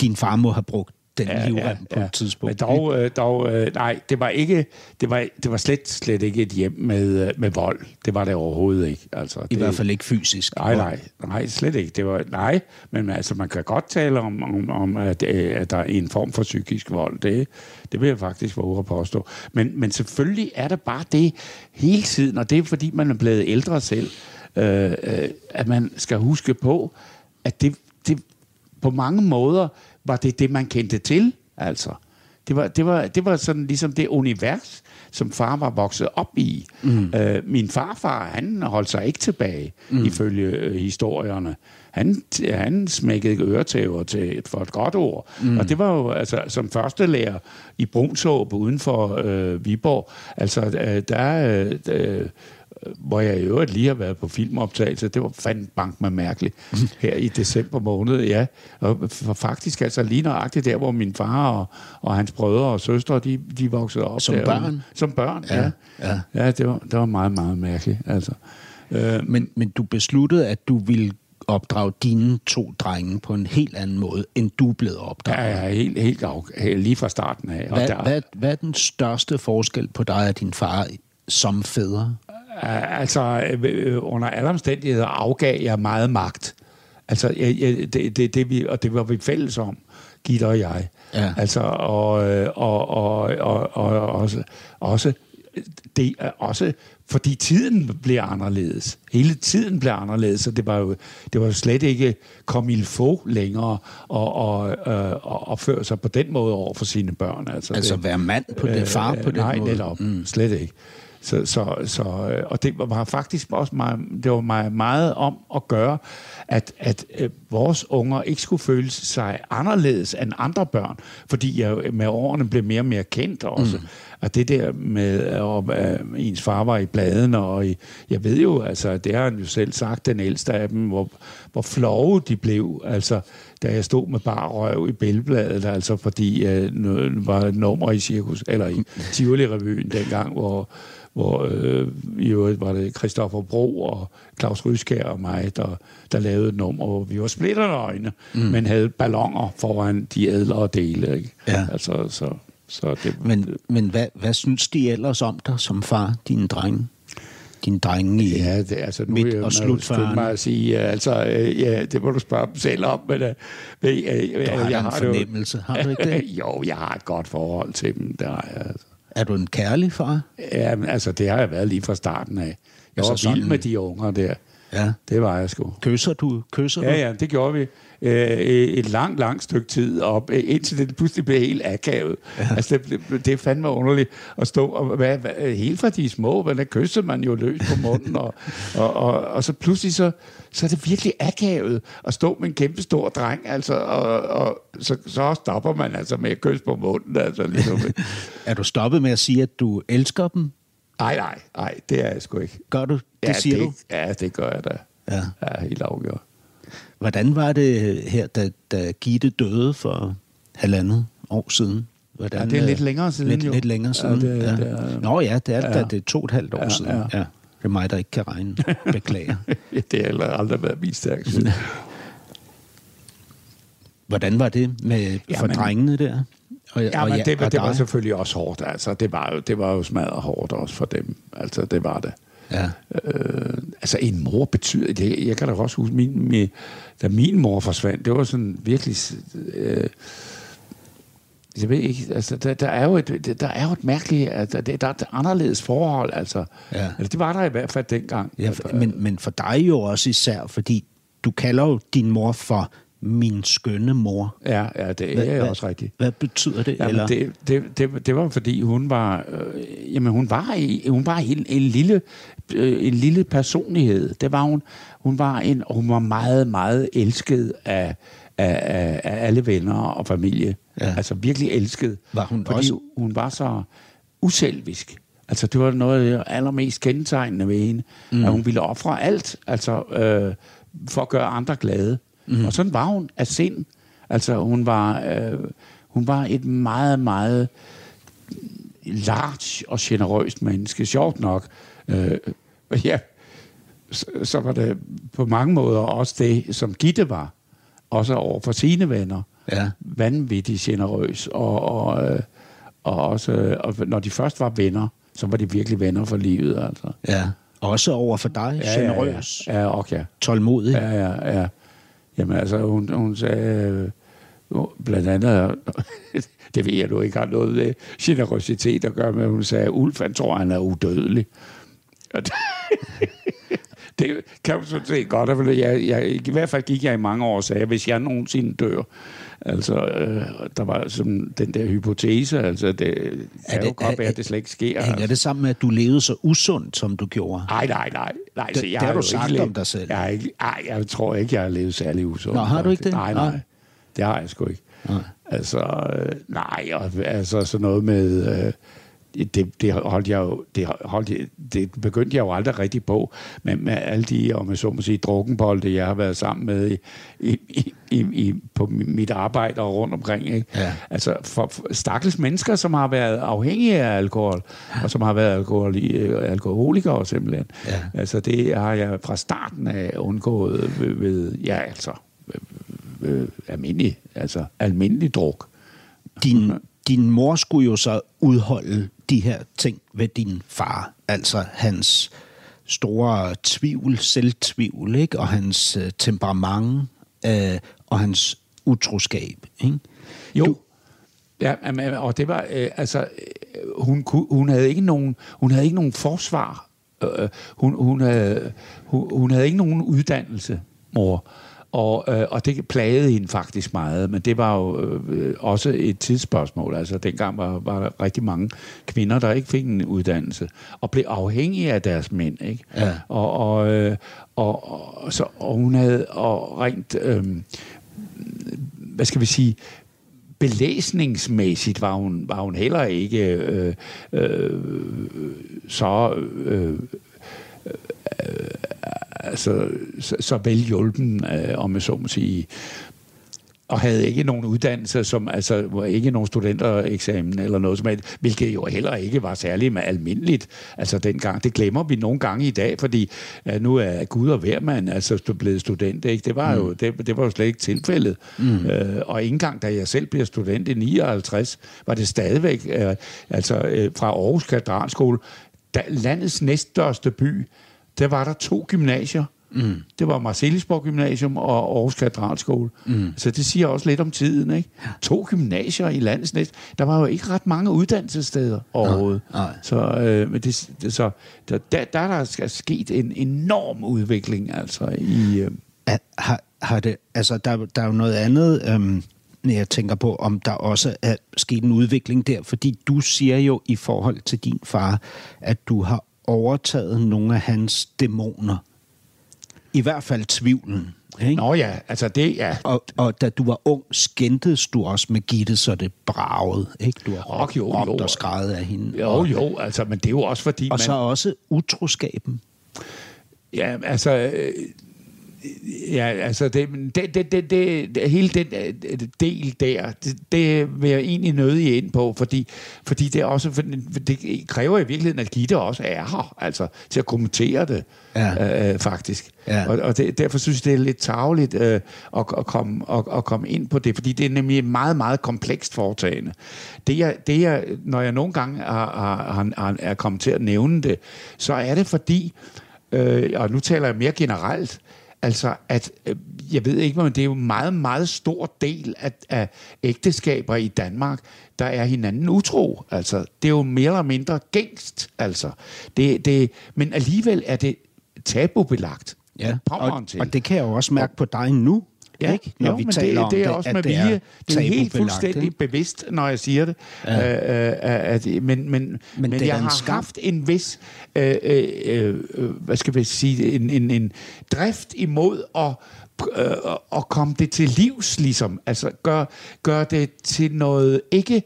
din far må have brugt den ja, livrem på et tidspunkt. Men dog, øh, dog øh, nej, det var ikke, det var, det var slet, slet ikke et hjem med, øh, med vold. Det var det overhovedet ikke. Altså, I det, hvert fald ikke fysisk. Nej, nej, nej, slet ikke. Det var, nej, men altså, man kan godt tale om, om, om at, at der er en form for psykisk vold. Det, det vil jeg faktisk våge at påstå. Men, men selvfølgelig er der bare det hele tiden, og det er fordi, man er blevet ældre selv, øh, at man skal huske på, at det, det på mange måder var det det, man kendte til, altså. Det var, det var, det var sådan ligesom det univers, som far var vokset op i. Mm. Øh, min farfar, han holdt sig ikke tilbage, mm. ifølge øh, historierne. Han, han smækkede øretæver til et, for et godt ord. Mm. Og det var jo altså, som første lærer i Brunsåb uden for øh, Viborg. Altså, øh, der... Øh, øh, hvor jeg i øvrigt lige har været på filmoptagelse. Det var fandme bank med mærkeligt <laughs> her i december måned, ja. Og faktisk altså lige nøjagtigt der, hvor min far og, og hans brødre og søstre, de, de voksede op. Som derude. børn? Som børn, ja. Ja, Ja, ja. det, var, det var meget, meget mærkeligt, altså. Øh, Men, men du besluttede, at du ville opdrage dine to drenge på en helt anden måde, end du blevet opdraget. ja, ja, helt, helt af, lige fra starten af. Og Hvad, der, hvad, hvad er den største forskel på dig og din far som fædre? Uh, altså, øh, under alle omstændigheder afgav jeg meget magt. Altså, jeg, jeg, det, det, det vi, og det var vi fælles om, Gitte og jeg. Ja. Altså, og, øh, og, og, og, og også, også, det også fordi tiden blev anderledes. Hele tiden blev anderledes, så det var jo, det var jo slet ikke kom il få længere og, og, øh, og opføre sig på den måde over for sine børn. Altså, Altså det, være mand på det, far på den nej, måde? netop. Mm. Slet ikke. Så, så, så, øh, og det var faktisk også meget, det var meget, meget om at gøre, at, at øh, vores unger ikke skulle føle sig anderledes end andre børn, fordi jeg med årene blev mere og mere kendt også. Mm. Og det der med, at øh, ens far var i bladene, og i, jeg ved jo, altså, det har han jo selv sagt, den ældste af dem, hvor, hvor flove de blev, altså, da jeg stod med bare røv i bælgebladet, altså fordi øh, var nummer i cirkus, eller i <laughs> Tivoli-revyen dengang, hvor, hvor øh, i øvrigt var det Christoffer Bro og Claus Ryskær og mig, der, der lavede et nummer, hvor vi var splitternøgne, mm. men havde ballonger foran de ædlere dele. Ikke? Ja. Altså, så, så det, Men, men hvad, hvad synes de ellers om dig som far, dine drenge? Dine drenge i... Ja, det, altså nu Midt- er jeg og jo slutfaren. Du har jeg da en det jo- fornemmelse, har du ikke det? <laughs> jo, jeg har et godt forhold til dem, der er jeg, altså. Er du en kærlig far? Ja, altså, det har jeg været lige fra starten af. Jeg Altså var vild sådan- med de unger der. Ja. Det var jeg sgu. Kysser du? Kysser du? Ja, ja, det gjorde vi øh, et langt, langt stykke tid op, øh, indtil det pludselig blev helt akavet. Ja. Altså, det, det, er fandme underligt at stå og hvad, hvad, helt fra de små, men der kysser man jo løs på munden, og, <laughs> og, og, og så pludselig så, så er det virkelig akavet at stå med en kæmpe stor dreng, altså, og, og så, så stopper man altså med at kysse på munden, altså ligesom. <laughs> Er du stoppet med at sige, at du elsker dem? Nej, nej, nej, det er jeg sgu ikke. Gør du? Det ja, siger det, du? Ja, det gør jeg da. Ja. Ja, helt afgjort. Hvordan var det her, da, da Gitte døde for halvandet år siden? Hvordan, Ja, det er lidt øh, længere siden, Lidt, jo. lidt længere Ja, siden, det- ja. det er- Nå ja, det er, Ja. ja. det er to og et halvt år Ja, siden. ja. Ja. Det er mig, der ikke kan regne. <laughs> Beklager. det har aldrig været min stærke <laughs> Hvordan var det med for Jamen- drengene der? Og, Ja, og men det, var- og det var dig? selvfølgelig også hårdt. Altså, det var jo, det var jo smadret hårdt også for dem. Altså, det var det. Ja. Øh, altså, en mor betyder... Det, jeg kan da også huske, min, min, da min mor forsvandt, det var sådan virkelig... Øh, jeg ved ikke, altså, der, der, er jo et, der er jo et mærkeligt, altså, det, der er et anderledes forhold, altså. Ja. altså. Det var der i hvert fald dengang. Ja, for, men, men for dig jo også især, fordi du kalder jo din mor for min skønne mor. Ja, ja det er hvad- også rigtigt. Hvad betyder det? Jamen, eller? det, det, det, det var fordi hun var øh, jamen hun var i- hun var en, en lille øh, en lille personlighed. Det var hun. Hun var en hun var meget meget elsket af af, af, af alle venner og familie. Ja. Altså virkelig elsket. Var hun fordi også- hun var så uselvisk. Altså det var noget af det allermest kendetegnende ved hende, mm. at hun ville ofre alt, altså øh, for at gøre andre glade. Mm. Og sådan var hun af sind. Altså hun var øh, hun var et meget meget large og generøst menneske. Sjovt nok. Øh, ja, så, så var det på mange måder også det, som Gitte var. Også over for sine venner. Ja. Vanvittigt generøs. Og, og, øh, og også, og når de først var venner, så var de virkelig venner for livet. Altså. Ja. Også over for dig, ja, generøs, ja, Ja, ja, okay. tålmodig. Ja, ja, ja. Jamen altså, hun, hun sagde øh, blandt andet, <laughs> det ved jeg nu ikke har noget med generøsitet at gøre med, hun sagde, Ulf, han tror, han er udødelig. <laughs> Og det, kan man sådan set godt, for jeg, jeg, i hvert fald gik jeg i mange år og sagde, hvis jeg nogensinde dør, altså, øh, der var sådan den der hypotese, altså, det kan det- jo godt er- være, at det slet ikke sker. Hænger altså. det sammen med, at du levede så usundt, som du gjorde? Nej, nej, nej. nej Det- så jeg det har du jo sagt ikke om levet- dig selv. Jeg, har ikke, ej, jeg tror ikke, jeg har levet særlig usundt. Nå, har du ikke det? Nej, nej. Nej. Det har jeg sgu ikke. Nej. Altså, øh, nej, og, altså sådan noget med... Øh, det, det holdt jeg jo, det, holdt jeg, det begyndte jeg jo aldrig rigtig på, men med alle de, om jeg så må sige, drukkenbolde, jeg har været sammen med i, i, i, i, på mit arbejde og rundt omkring. Ikke? Ja. Altså for, for stakkels mennesker, som har været afhængige af alkohol, og som har været alkohol, alkoholikere simpelthen. Ja. Altså det har jeg fra starten af undgået ved, ved ja altså, øh, øh, almindelig, altså almindelig druk. Din, din mor skulle jo så udholde de her ting ved din far. Altså hans store tvivl, selvtvivl, ikke? og hans øh, temperament øh, og hans utroskab. Ikke? Jo. Du- Ja, men- og det var øh, altså øh, hun hun havde ikke nogen hun havde ikke nogen forsvar. Øh, hun hun havde hun, hun havde ikke nogen uddannelse, mor. Og, øh, og det plagede hende faktisk meget, men det var jo øh, også et tidsspørgsmål. Altså dengang var, var der rigtig mange kvinder, der ikke fik en uddannelse, og blev afhængige af deres mænd. Ikke? Ja. Og, og, øh, og, og, så, og hun havde og rent, øh, hvad skal vi sige, belæsningsmæssigt var hun, var hun heller ikke øh, øh, så, øh, øh, altså, så, så velhjulpen, øh, om jeg så må sige, og havde ikke nogen uddannelse, som altså ikke nogen studentereksamen eller noget som helst, hvilket jo heller ikke var særlig almindeligt. Altså dengang, det glemmer vi nogle gange i dag, fordi ja, nu er Gud og hver mand altså blevet student, ikke? Det var jo det, det var jo slet ikke tilfældet. Mm. Øh, og ikke engang da jeg selv blev student i 59, var det stadigvæk øh, altså øh, fra Aarhus Kvadratskole, da, landets næststørste by, der var der to gymnasier. Mm. Det var Marcellisborg Gymnasium og Aarhus Kvadratskole. Mm. Så det siger også lidt om tiden, ikke? To gymnasier i landets næst. Der var jo ikke ret mange uddannelsessteder overhovedet. nej. Så, øh, men det, så der, der, der er der sket en enorm udvikling, altså i... Øh, har, har det, altså, der, der er jo noget andet, øhm, når jeg tænker på, om der også er sket en udvikling der, fordi du siger jo i forhold til din far, at du har overtaget nogle af hans dæmoner. I hvert fald tvivlen. Ikke? Nå ja, altså det ja. Og, og da du var ung, skændtes du også med Gitte, så det bragede. Ikke? Du har Og jo, råbt jo. og skrejet af hende. Jo, og, jo, altså, men det er jo også fordi, og man... så også utroskaben. Ja, altså... Øh, ja, altså, det, det, det, det, det, det, hele den øh, del der, det, det vil jeg egentlig nødig ind på, fordi, fordi det, er også, det kræver i virkeligheden, at Gitte også er her, altså til at kommentere det, Ja. øh, faktisk. Ja. Og, og det, derfor synes jeg, det er lidt tageligt øh, at, at, komme, at, at komme ind på det, fordi det er nemlig et meget, meget komplekst foretagende. Det jeg, det jeg, når jeg nogle gange har, har, har, er kommet til at nævne det, så er det fordi, øh, og nu taler jeg mere generelt, altså at, øh, jeg ved ikke, men det er jo en meget, meget stor del af, af ægteskaber i Danmark, der er hinanden utro. Altså, det er jo mere eller mindre gængst, altså. Det, det, men alligevel er det tabubelagt. Ja, og, til. og det kan jeg jo også mærke på dig nu, Ja, ikke? når jo, vi men taler det, om det er det, også med det vilje. Det er helt fuldstændig ikke? bevidst, når jeg siger det. Ja. Øh, øh, at, men men, men, Men jeg har skam. haft en vis, øh, øh, øh, hvad skal vi sige, en, en, en drift imod at øh, at komme det til livs, ligesom. Altså, gør, gør det til noget ikke...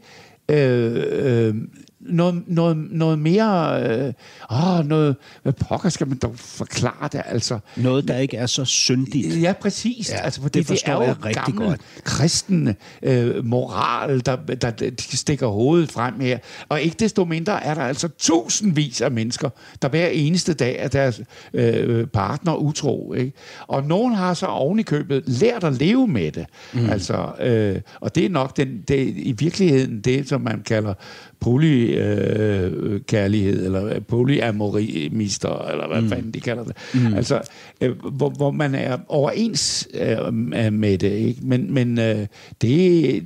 Øh, øh, noget, noget, noget mere... Øh, åh, noget... Hvad pokker skal man dog forklare det, altså? Noget, der ikke er så syndigt. Ja, præcis. Ja, altså, fordi det forstår det er jo jeg rigtig gammel godt. kristen øh, moral, der, der, der stikker hovedet frem her. Og ikke desto mindre er der altså tusindvis af mennesker, der hver eneste dag er deres øh, partner utro. Ikke? Og nogen har så oven i købet lært at leve med det. Mm. Altså, øh, og det er nok den, det, i virkeligheden det, som man kalder polykærlighed, øh, kærlighed, eller polyamorimister, eller hvad mm. fanden de kalder det. Mm. Altså, øh, hvor, hvor man er overens øh, med det. Ikke? Men, men øh, det,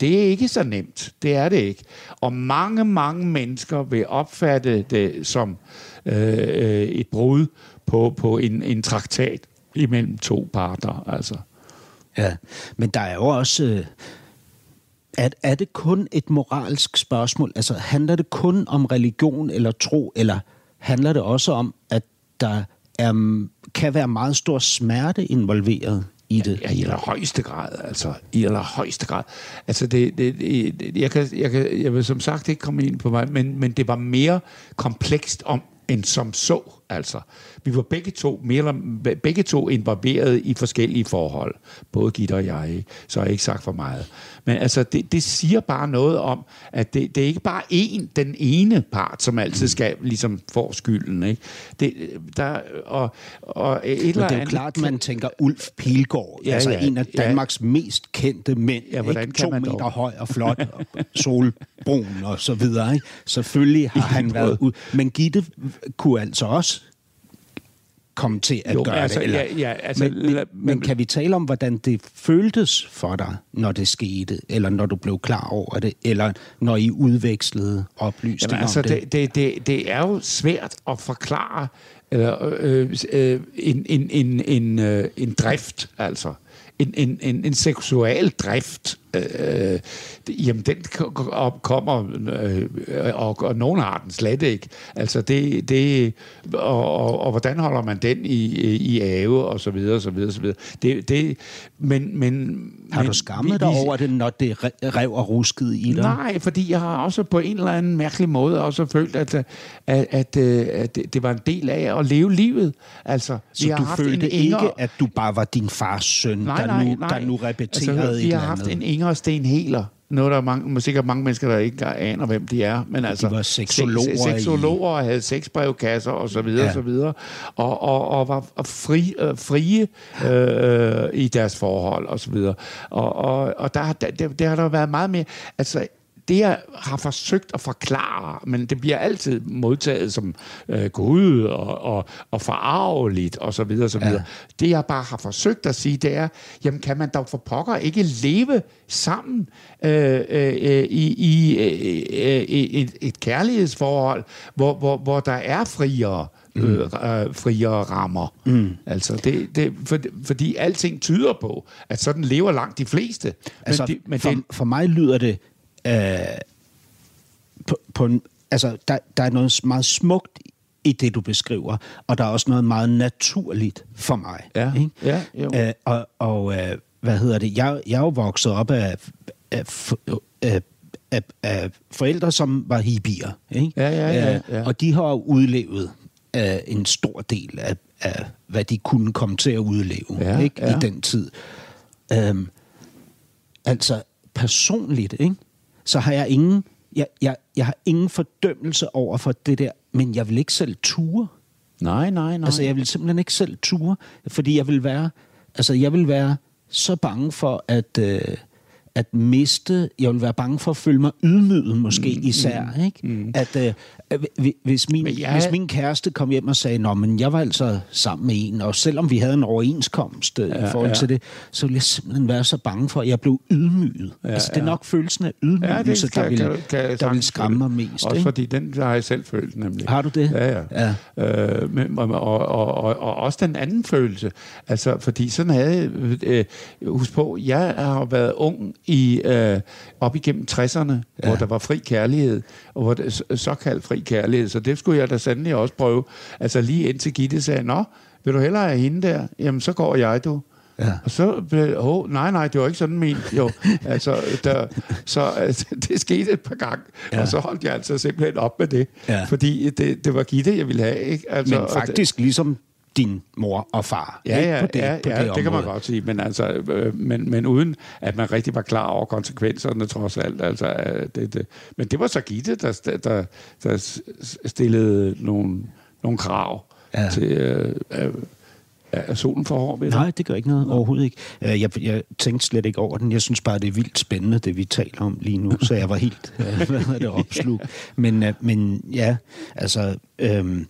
det er ikke så nemt. Det er det ikke. Og mange, mange mennesker vil opfatte det som øh, et brud på, på en, en traktat imellem to parter. Altså. Ja, men der er jo også... Øh, er, er det kun et moralsk spørgsmål? Altså, handler det kun om religion eller tro, eller handler det også om, at der er, kan være meget stor smerte involveret i det? Ja, i allerhøjeste grad, altså. I allerhøjeste grad. Altså, det, det, det, jeg, kan, jeg, kan, jeg vil som sagt ikke komme ind på mig, men, men det var mere komplekst om, end som så, altså. Vi var begge to, mere eller, begge to involveret i forskellige forhold. Både Gitte og jeg, så har jeg ikke sagt for meget. Men altså, det, det siger bare noget om, at det, det er ikke bare én, den ene part, som altid skal ligesom få skylden. Ikke? Det, der, og, og et Men eller det er jo andet- klart, man tænker Ulf Pilgaard, Ja, ja, altså ja, en af ja. Danmarks mest kendte mænd, Ja, hvordan ikke? kan to man dog? meter høj og flot, og solbrun og så videre. Ikke? Selvfølgelig har han været ud. Men Gitte kunne altså også komme til at Jo, gøre altså, det. Eller, ja, ja, altså, men, men, men kan vi tale om, hvordan det føltes for dig, når det skete, eller når du blev klar over det, eller når I udvekslede oplysninger Jamen, altså, om det? det, det, det, er jo svært at forklare eller, øh, øh, en, en, en, en, øh, en drift, altså. En, en, en, en seksuel drift, øh, det- jamen den kommer, øh, og, og nogen har den slet ikke. Altså det, det og, og, og hvordan holder man den i, i ave, og så videre, og så videre, og så videre. Det, det, men, men, Har du skammet vi- dig vi- over det, når det re- rev og ruskede i dig? Nej, fordi jeg har også på en eller anden mærkelig måde også følt, at, at, at, øh, at det var en del af at leve livet. Altså, Så du følte ikke, at du bare var din fars søn, nej, der, nej, nu, nej. der nu repeterede altså, et Vi eller har haft andet? en Inger Sten Heler. Noget, der er mange, sikkert mange mennesker, der ikke aner, hvem de er. Men altså, var seksologer se- se- seksologer og havde sexbrevkasser og så videre, Ja. og så videre. Og, og, og var fri, øh, frie øh, i deres forhold og så videre. Og, og, og der, der, der, der har der været meget mere... Altså, det, jeg har forsøgt at forklare, men det bliver altid modtaget som øh, gud og, og, og forarveligt og så videre, så videre. Ja. Det, jeg bare har forsøgt at sige, det er, jamen kan man dog for pokker ikke leve sammen øh, øh, øh, i, i øh, øh, et, et kærlighedsforhold, hvor, hvor, hvor der er friere øh, øh, friere rammer. Mm. Altså det, det, for, fordi alting tyder på, at sådan lever langt de fleste. Men Altså, det, men for, det, for mig lyder det øh, på, på en, altså, der, der er noget meget smukt i det, du beskriver, og der er også noget meget naturligt for mig. Ja, ikke? ja, jo. Øh, og og øh, hvad hedder det? Jeg, jeg er jo vokset op af, af, af, af, af forældre, som var hippier. Ikke? Ja, ja, ja, Øh, ja. Og de har jo udlevet øh, en stor del af, af, hvad de kunne komme til at udleve Ja, ikke? ja. i den tid. Øhm, altså personligt, ikke? Så har jeg ingen, jeg, jeg, jeg har ingen fordømmelse over for det der, men jeg vil ikke selv ture. nej, nej, nej. Altså jeg vil simpelthen ikke selv ture, fordi jeg vil være, altså jeg vil være så bange for, at, øh, at miste, jeg vil være bange for at føle mig ydmyget måske mm, især, mm, ikke? Mm. At øh, hvis, min, jeg... hvis min kæreste kom hjem og sagde, nå, men jeg var altså sammen med en, og selvom vi havde en overenskomst øh, ja, i forhold ja. til det, så ville jeg simpelthen være så bange for, at jeg blev ydmyget. Ja, altså, det er nok følelsen af ydmygelse, ja, kan, der, vil, kan, kan, der vil skræmme mig mest. Også ikke? fordi den har jeg selv følt, nemlig. Har du det? Ja, ja. ja. Øh, men, og, og, og, og, og også den anden følelse. Altså, fordi sådan havde... Øh, husk på, jeg har været ung i øh, op igennem 60'erne, ja. hvor der var fri kærlighed, og hvor det, såkaldt fri kærlighed, så det skulle jeg da sandelig også prøve. Altså lige indtil Gitte sagde, nå, vil du hellere have hende der? Jamen, så går jeg, du. Ja. Og så blev oh, nej, nej, det var ikke sådan min. Jo, <laughs> altså, der, så altså, <laughs> det skete et par gange, ja. og så holdt jeg altså simpelthen op med det, ja. fordi det, det var Gitte, jeg ville have. Ikke? Altså, Men faktisk det, ligesom din mor og far. Ja, ja, på det, ja, på ja det, det kan man godt sige, men, altså, øh, men, men uden at man rigtig var klar over konsekvenserne trods alt. Altså, øh, det, det. Men det var så Gitte, der, der, der stillede nogle, nogle krav ja. til... Øh, øh, er solen for hård ved Nej, det gør ikke noget. Overhovedet ikke. Øh, jeg, jeg tænkte slet ikke over den. Jeg synes bare, det er vildt spændende, det vi taler om lige nu. Så jeg var helt <laughs> hvad det, opslug. Men, men ja, altså... Øhm,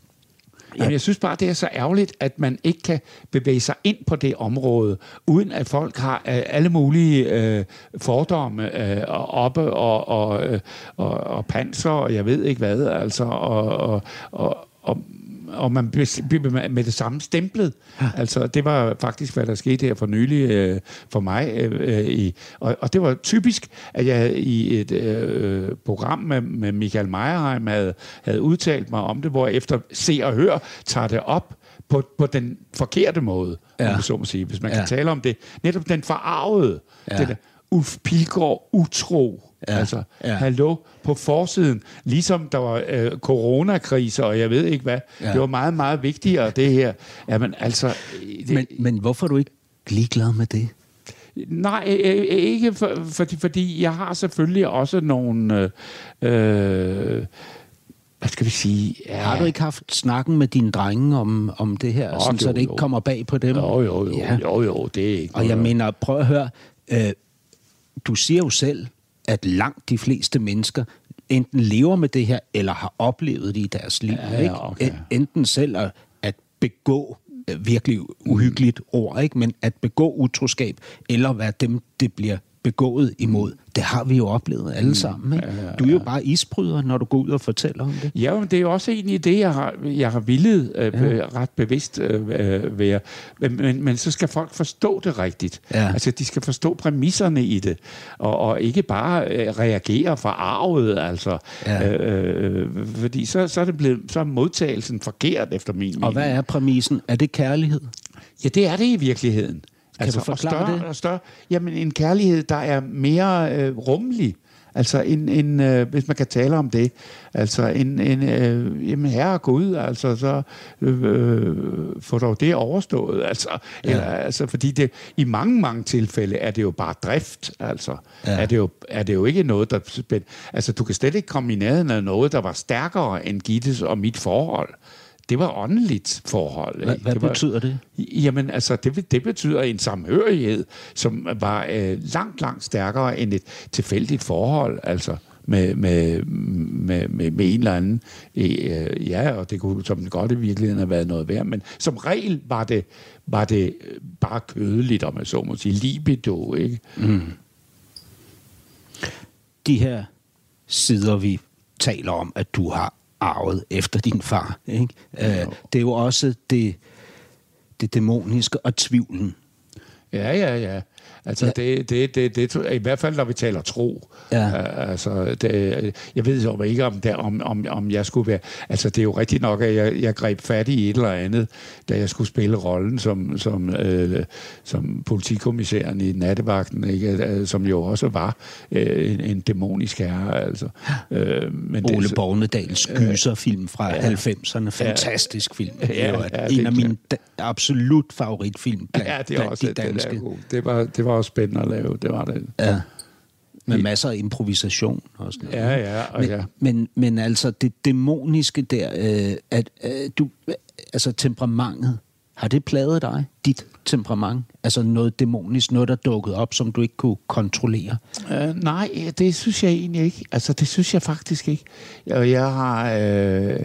Ja. Men jeg synes bare, det er så ærgerligt, at man ikke kan bevæge sig ind på det område, uden at folk har øh, alle mulige øh, fordomme øh, oppe og, og, øh, og, og panser, og jeg ved ikke hvad, altså, og, og, og, og og man blev med det samme stemplet. Altså, det var faktisk, hvad der skete her for nylig øh, for mig. Øh, øh, i, og, og det var typisk, at jeg i et øh, program med, med Michael Meyerheim havde, havde udtalt mig om det, hvor jeg efter se og hør tager det op på, på den forkerte måde, ja. om så må sige, hvis man ja. kan tale om det. Netop den forarvede, ja. det der, Ulf Pilgaard utro. Ja, altså, ja. hallo, på forsiden, ligesom der var øh, coronakriser, og jeg ved ikke hvad. Ja. Det var meget, meget vigtigere, det her. Jamen, altså... Det, men, men hvorfor er du ikke ligeglad med det? Nej, øh, øh, ikke for, fordi, fordi jeg har selvfølgelig også nogle... Øh, hvad skal vi sige? Ja. Har du ikke haft snakken med dine drenge om, om det her, oh, sådan, jo, så det ikke jo. kommer bag på dem? Jo, jo, jo, ja. jo, jo det er ikke Og jeg mener, prøv at høre, øh, du siger jo selv, at langt de fleste mennesker enten lever med det her, eller har oplevet det i deres liv. Ja, ikke? Okay. Enten selv at, at begå øh, virkelig uhyggeligt ord, ikke? men at begå utroskab, eller være dem, det bliver begået imod. Det har vi jo oplevet alle mm. sammen. Ikke? Du er jo bare isbryder, når du går ud og fortæller om det. Ja, men det er jo også egentlig det, jeg har, jeg har villet øh, ja. ret bevidst øh, være. Men, men, men så skal folk forstå det rigtigt. Ja. Altså, de skal forstå præmisserne i det, og, og ikke bare øh, reagere for arvet, altså. Ja. Øh, øh, fordi så, så, er det blevet, så er modtagelsen forkert, efter min mening. Og hvad er præmissen? Er det kærlighed? Ja, det er det i virkeligheden. Kan altså, du forklare og større, det? Og større, jamen en kærlighed, der er mere øh, rummelig. Altså en, en øh, hvis man kan tale om det, altså en, en øh, jamen herre Gud, altså så øh, øh, får dog det overstået, altså, ja. eller, altså fordi det, i mange, mange tilfælde er det jo bare drift, altså, ja. er, det jo, er det jo ikke noget, der altså du kan slet ikke komme i nærheden af noget, der var stærkere end Gittes og mit forhold det var åndeligt forhold. Hvad, hvad det var, betyder det? Jamen, altså, det, det betyder en samhørighed, som var øh, langt, langt stærkere end et tilfældigt forhold, altså med, med, med, med, med en eller anden. Øh, ja, og det kunne som godt i virkeligheden have været noget værd, men som regel var det, var det bare kødeligt, om man så må sige, libido, ikke? Mm. De her sider, vi taler om, at du har arvet efter din far. Ikke? Ja. Øh, det er jo også det, det dæmoniske og tvivlen. Ja, ja, ja. Altså, ja. det, det, det, det, i hvert fald, når vi taler tro. Ja. Uh, altså, det, jeg ved jo ikke, om, det, om, om, om jeg skulle være... Altså, det er jo rigtigt nok, at jeg, jeg greb fat i et eller andet, da jeg skulle spille rollen som, som, øh, som politikommissæren i nattevagten, ikke? Uh, som jo også var øh, en, en dæmonisk herre. Altså. Uh, men Ole det, Bornedals gyserfilm fra ja, 90'erne. Fantastisk film. Ja, det var ja, en det, af mine absolut favoritfilm blandt, ja, det er også, de danske. Det, det, var, det var også spændende at lave, det var det. Ja. Med masser af improvisation og sådan noget. Ja, ja. Og men, ja. Men, men altså, det dæmoniske der, øh, at øh, du, altså temperamentet, Har det plaget dig, dit temperament? Altså noget dæmonisk, noget der dukkede op, som du ikke kunne kontrollere? Uh, nej, det synes jeg egentlig ikke. Altså, det synes jeg faktisk ikke. Og jeg har... Øh,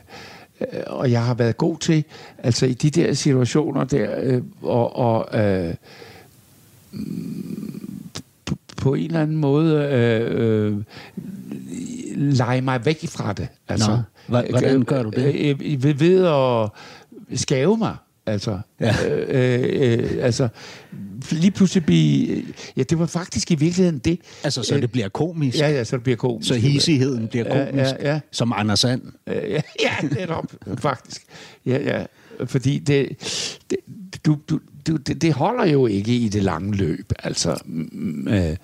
og jeg har været god til, altså i de der situationer der, øh, og, og øh, på, på en eller anden måde øh, øh, lege mig væk fra det. Altså, Nå, hvordan gør du det? Øh, øh, ved, ved at skave mig. Altså, ja. øh, øh, altså, lige pludselig blive... Ja, det var faktisk i virkeligheden det. Altså, så det bliver komisk? Ja, ja, så det bliver komisk. Så hissigheden bliver komisk, ja, ja, ja. som Anders Sand? Ja, ja netop, faktisk. Ja, ja, fordi det, det, du, du, du, det, det holder jo ikke i det lange løb, altså... Øh,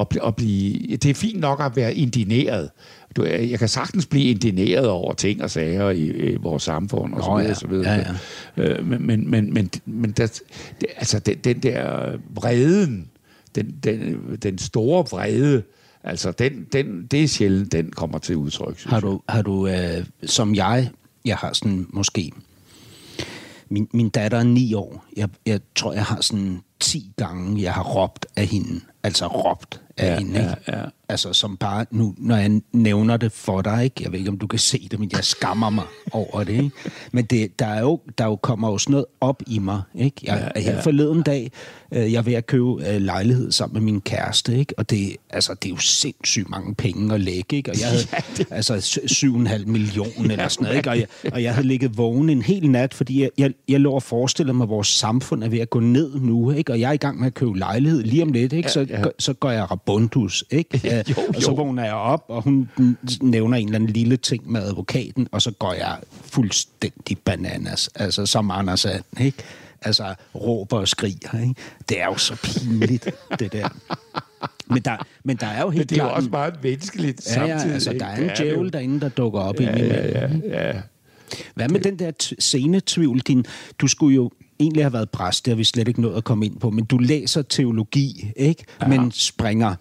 at, at blive, det er fint nok at være indineret. Du, jeg kan sagtens blive indineret over ting og sager i, i vores samfund og så videre, ja. så videre. Ja, ja. Øh, men men, men, men, men der, det, altså den, den der vreden, den, den, den store vrede, altså den, den, det er sjældent, den kommer til udtryk. Har du, har du øh, som jeg, jeg har sådan måske, min, min datter er ni år, jeg, jeg tror, jeg har sådan 10 gange, jeg har råbt af hende. Altså råbt af ja, hende, ikke? Ja, ja. Altså som bare, nu når jeg nævner det for dig, ikke? Jeg ved ikke, om du kan se det, men jeg skammer mig <laughs> over det, ikke? Men det, der, er jo, der jo kommer jo sådan noget op i mig, ikke? Jeg, ja, ja. Her forleden dag, øh, jeg er ved at købe øh, lejlighed sammen med min kæreste, ikke? Og det, altså, det er jo sindssygt mange penge at lægge, ikke? Og jeg havde <laughs> ja, det... altså 7,5 millioner eller sådan noget, ikke? Og jeg, og jeg havde ligget vågen en hel nat, fordi jeg, jeg, jeg lå og forestillede mig, at vores samfund er ved at gå ned nu, ikke? Og jeg er i gang med at købe lejlighed lige om lidt, ikke? Så, ja, ja. så går jeg rabundus, ikke? <laughs> jo, jo. Og så vågner jeg op, og hun nævner en eller anden lille ting med advokaten, og så går jeg fuldstændig bananas. Altså, som Anders er, ikke? Altså, råber og skriger, ikke? Det er jo så pinligt, det der. Men der, men der er jo helt Men det er jo også meget menneskeligt ja, ja, samtidig. altså, der er en djævel derinde, der dukker op ja, i ja, ja, ja. Hvad med den der scenetvivl? Din, du skulle jo egentlig have været præst, det har vi slet ikke nået at komme ind på, men du læser teologi, ikke? Ja. Men springer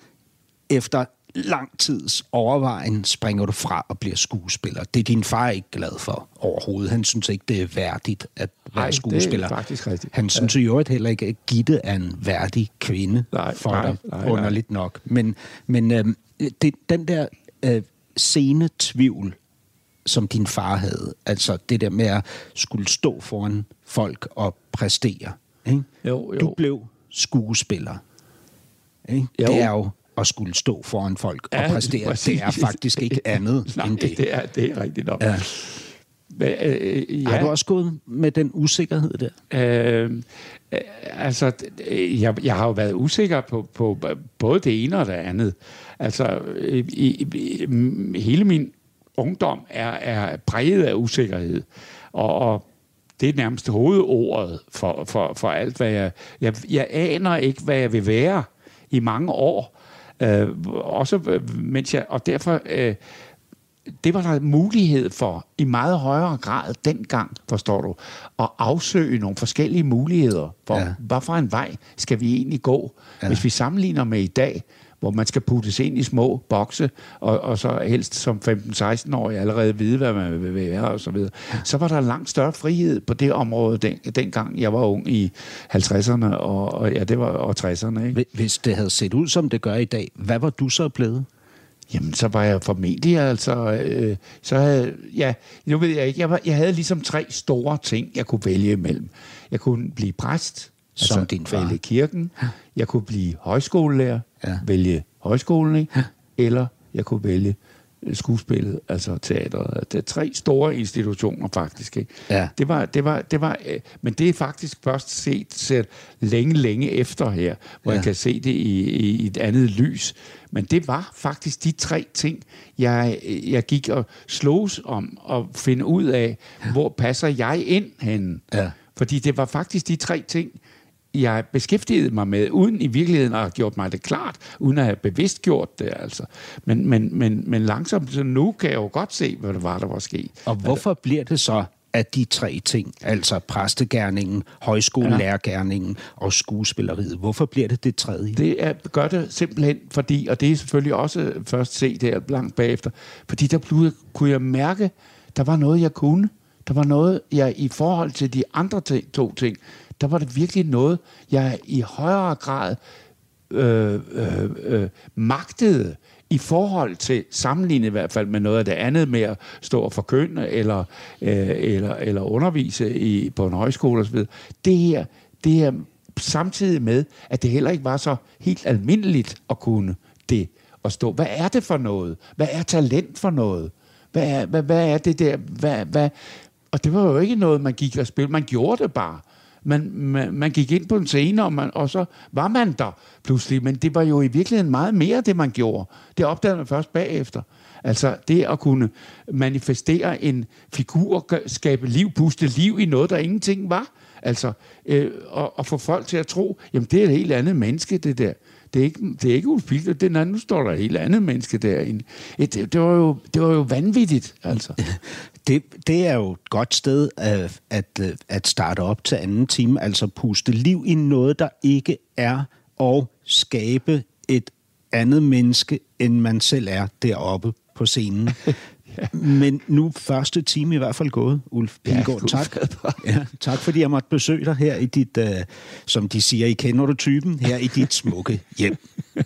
efter lang tids overvejen springer du fra og bliver skuespiller. Det er din far ikke glad for overhovedet. Han synes ikke, det er værdigt at være nej, skuespiller. det er faktisk rigtigt. Han synes ja. i øvrigt heller ikke, at Gitte er en værdig kvinde nej, for nej, dig, nej, underligt nej. nok. Men, men øh, det, den der øh, scene tvivl, som din far havde, altså det der med at skulle stå foran folk og præstere. Ikke? Jo, jo. Du blev skuespiller. Ikke? Jo. Det er jo at skulle stå foran folk ja, og præstere. Præcis. Det er faktisk ikke <laughs> andet Nej, end det. det er, det er rigtigt nok. Ja. Men, øh, ja. Har du også gået med den usikkerhed der? Øh, øh, altså, jeg, jeg har jo været usikker på, på både det ene og det andet. Altså, i, i, hele min ungdom er, er præget af usikkerhed. Og, og det er nærmest hovedordet for, for, for alt, hvad jeg, jeg... Jeg aner ikke, hvad jeg vil være i mange år. Øh, også øh, mens jeg, og derfor, øh, det var der mulighed for i meget højere grad dengang, forstår du, at afsøge nogle forskellige muligheder for, ja. hvad for en vej skal vi egentlig gå, ja. hvis vi sammenligner med i dag, hvor man skal puttes ind i små bokse, og, og så helst som 15-16-årig allerede vide, hvad man vil være, og så videre. Så var der langt større frihed på det område, den, dengang jeg var ung i 50'erne, og, og, ja, det var, og 60'erne. Ikke? Hvis det havde set ud, som det gør i dag, hvad var du så blevet? Jamen, så var jeg formentlig altså... Øh, så havde, ja, nu ved jeg ikke. Jeg, var, jeg havde ligesom tre store ting, jeg kunne vælge imellem. Jeg kunne blive præst, som altså, din far. vælge kirken. Jeg kunne blive højskolelærer, ja. vælge højskolen, ikke? Ja. eller jeg kunne vælge øh, skuespillet, altså teateret. Det er tre store institutioner faktisk. Ikke? Ja. Det var, det var, det var, øh, men det er faktisk først set, set længe, længe efter her, hvor ja. jeg kan se det i, i et andet lys. Men det var faktisk de tre ting, jeg, jeg gik og slogs om at finde ud af, ja. hvor passer jeg ind hen. Ja. Fordi det var faktisk de tre ting, jeg beskæftigede mig med, uden i virkeligheden at have gjort mig det klart, uden at have bevidst gjort det, altså. Men, men, men, men langsomt, så nu kan jeg jo godt se, hvad det var, der var sket. Og hvorfor bliver det så, at de tre ting, altså præstegærningen, højskolelærergærningen og skuespilleriet, hvorfor bliver det det tredje? Det er, gør det simpelthen, fordi, og det er selvfølgelig også først set her langt bagefter, fordi der kunne jeg mærke, der var noget, jeg kunne, Der var noget, jeg i forhold til de andre to ting, der var det virkelig noget, jeg i højere grad øh, øh, øh, magtede i forhold til, sammenlignet i hvert fald med noget af det andet med at stå og forkynde eller, øh, eller, eller undervise i, på en højskole osv. Det her, det her samtidig med, at det heller ikke var så helt almindeligt at kunne det at stå. Hvad er det for noget? Hvad er talent for noget? Hvad er, hvad, hvad er det der? Hvad, hvad? Og det var jo ikke noget, man gik og spille. Man gjorde det bare. Man, man, man gik ind på en scene, og, man, og så var man der pludselig. Men det var jo i virkeligheden meget mere, det man gjorde. Det opdagede man først bagefter. Altså det at kunne manifestere en figur, skabe liv, puste liv i noget, der ingenting var. Altså, øh, og, og få folk til at tro, jamen det er et helt andet menneske, det der. Det er ikke, det er ikke Ulf Pilgaard, det er, nu står der et helt andet menneske derinde. Det, det, var jo, det var jo vanvittigt, altså. <laughs> Det, det er jo et godt sted at, at, at starte op til anden time, altså puste liv i noget, der ikke er, og skabe et andet menneske, end man selv er deroppe på scenen. <laughs> <laughs> Men nu første time i hvert fald gået, Ulf Pilgaard. Ja, tak. <laughs> Ja, tak fordi jeg måtte besøge dig her i dit, uh, som de siger, I kender du typen, her i dit smukke hjem. <laughs>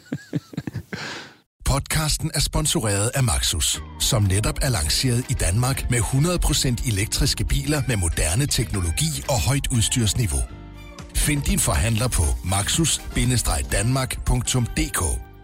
Podcasten er sponsoreret af Maxus, som netop er lanceret i Danmark med 100% elektriske biler med moderne teknologi og højt udstyrsniveau. Find din forhandler på maxus-danmark.dk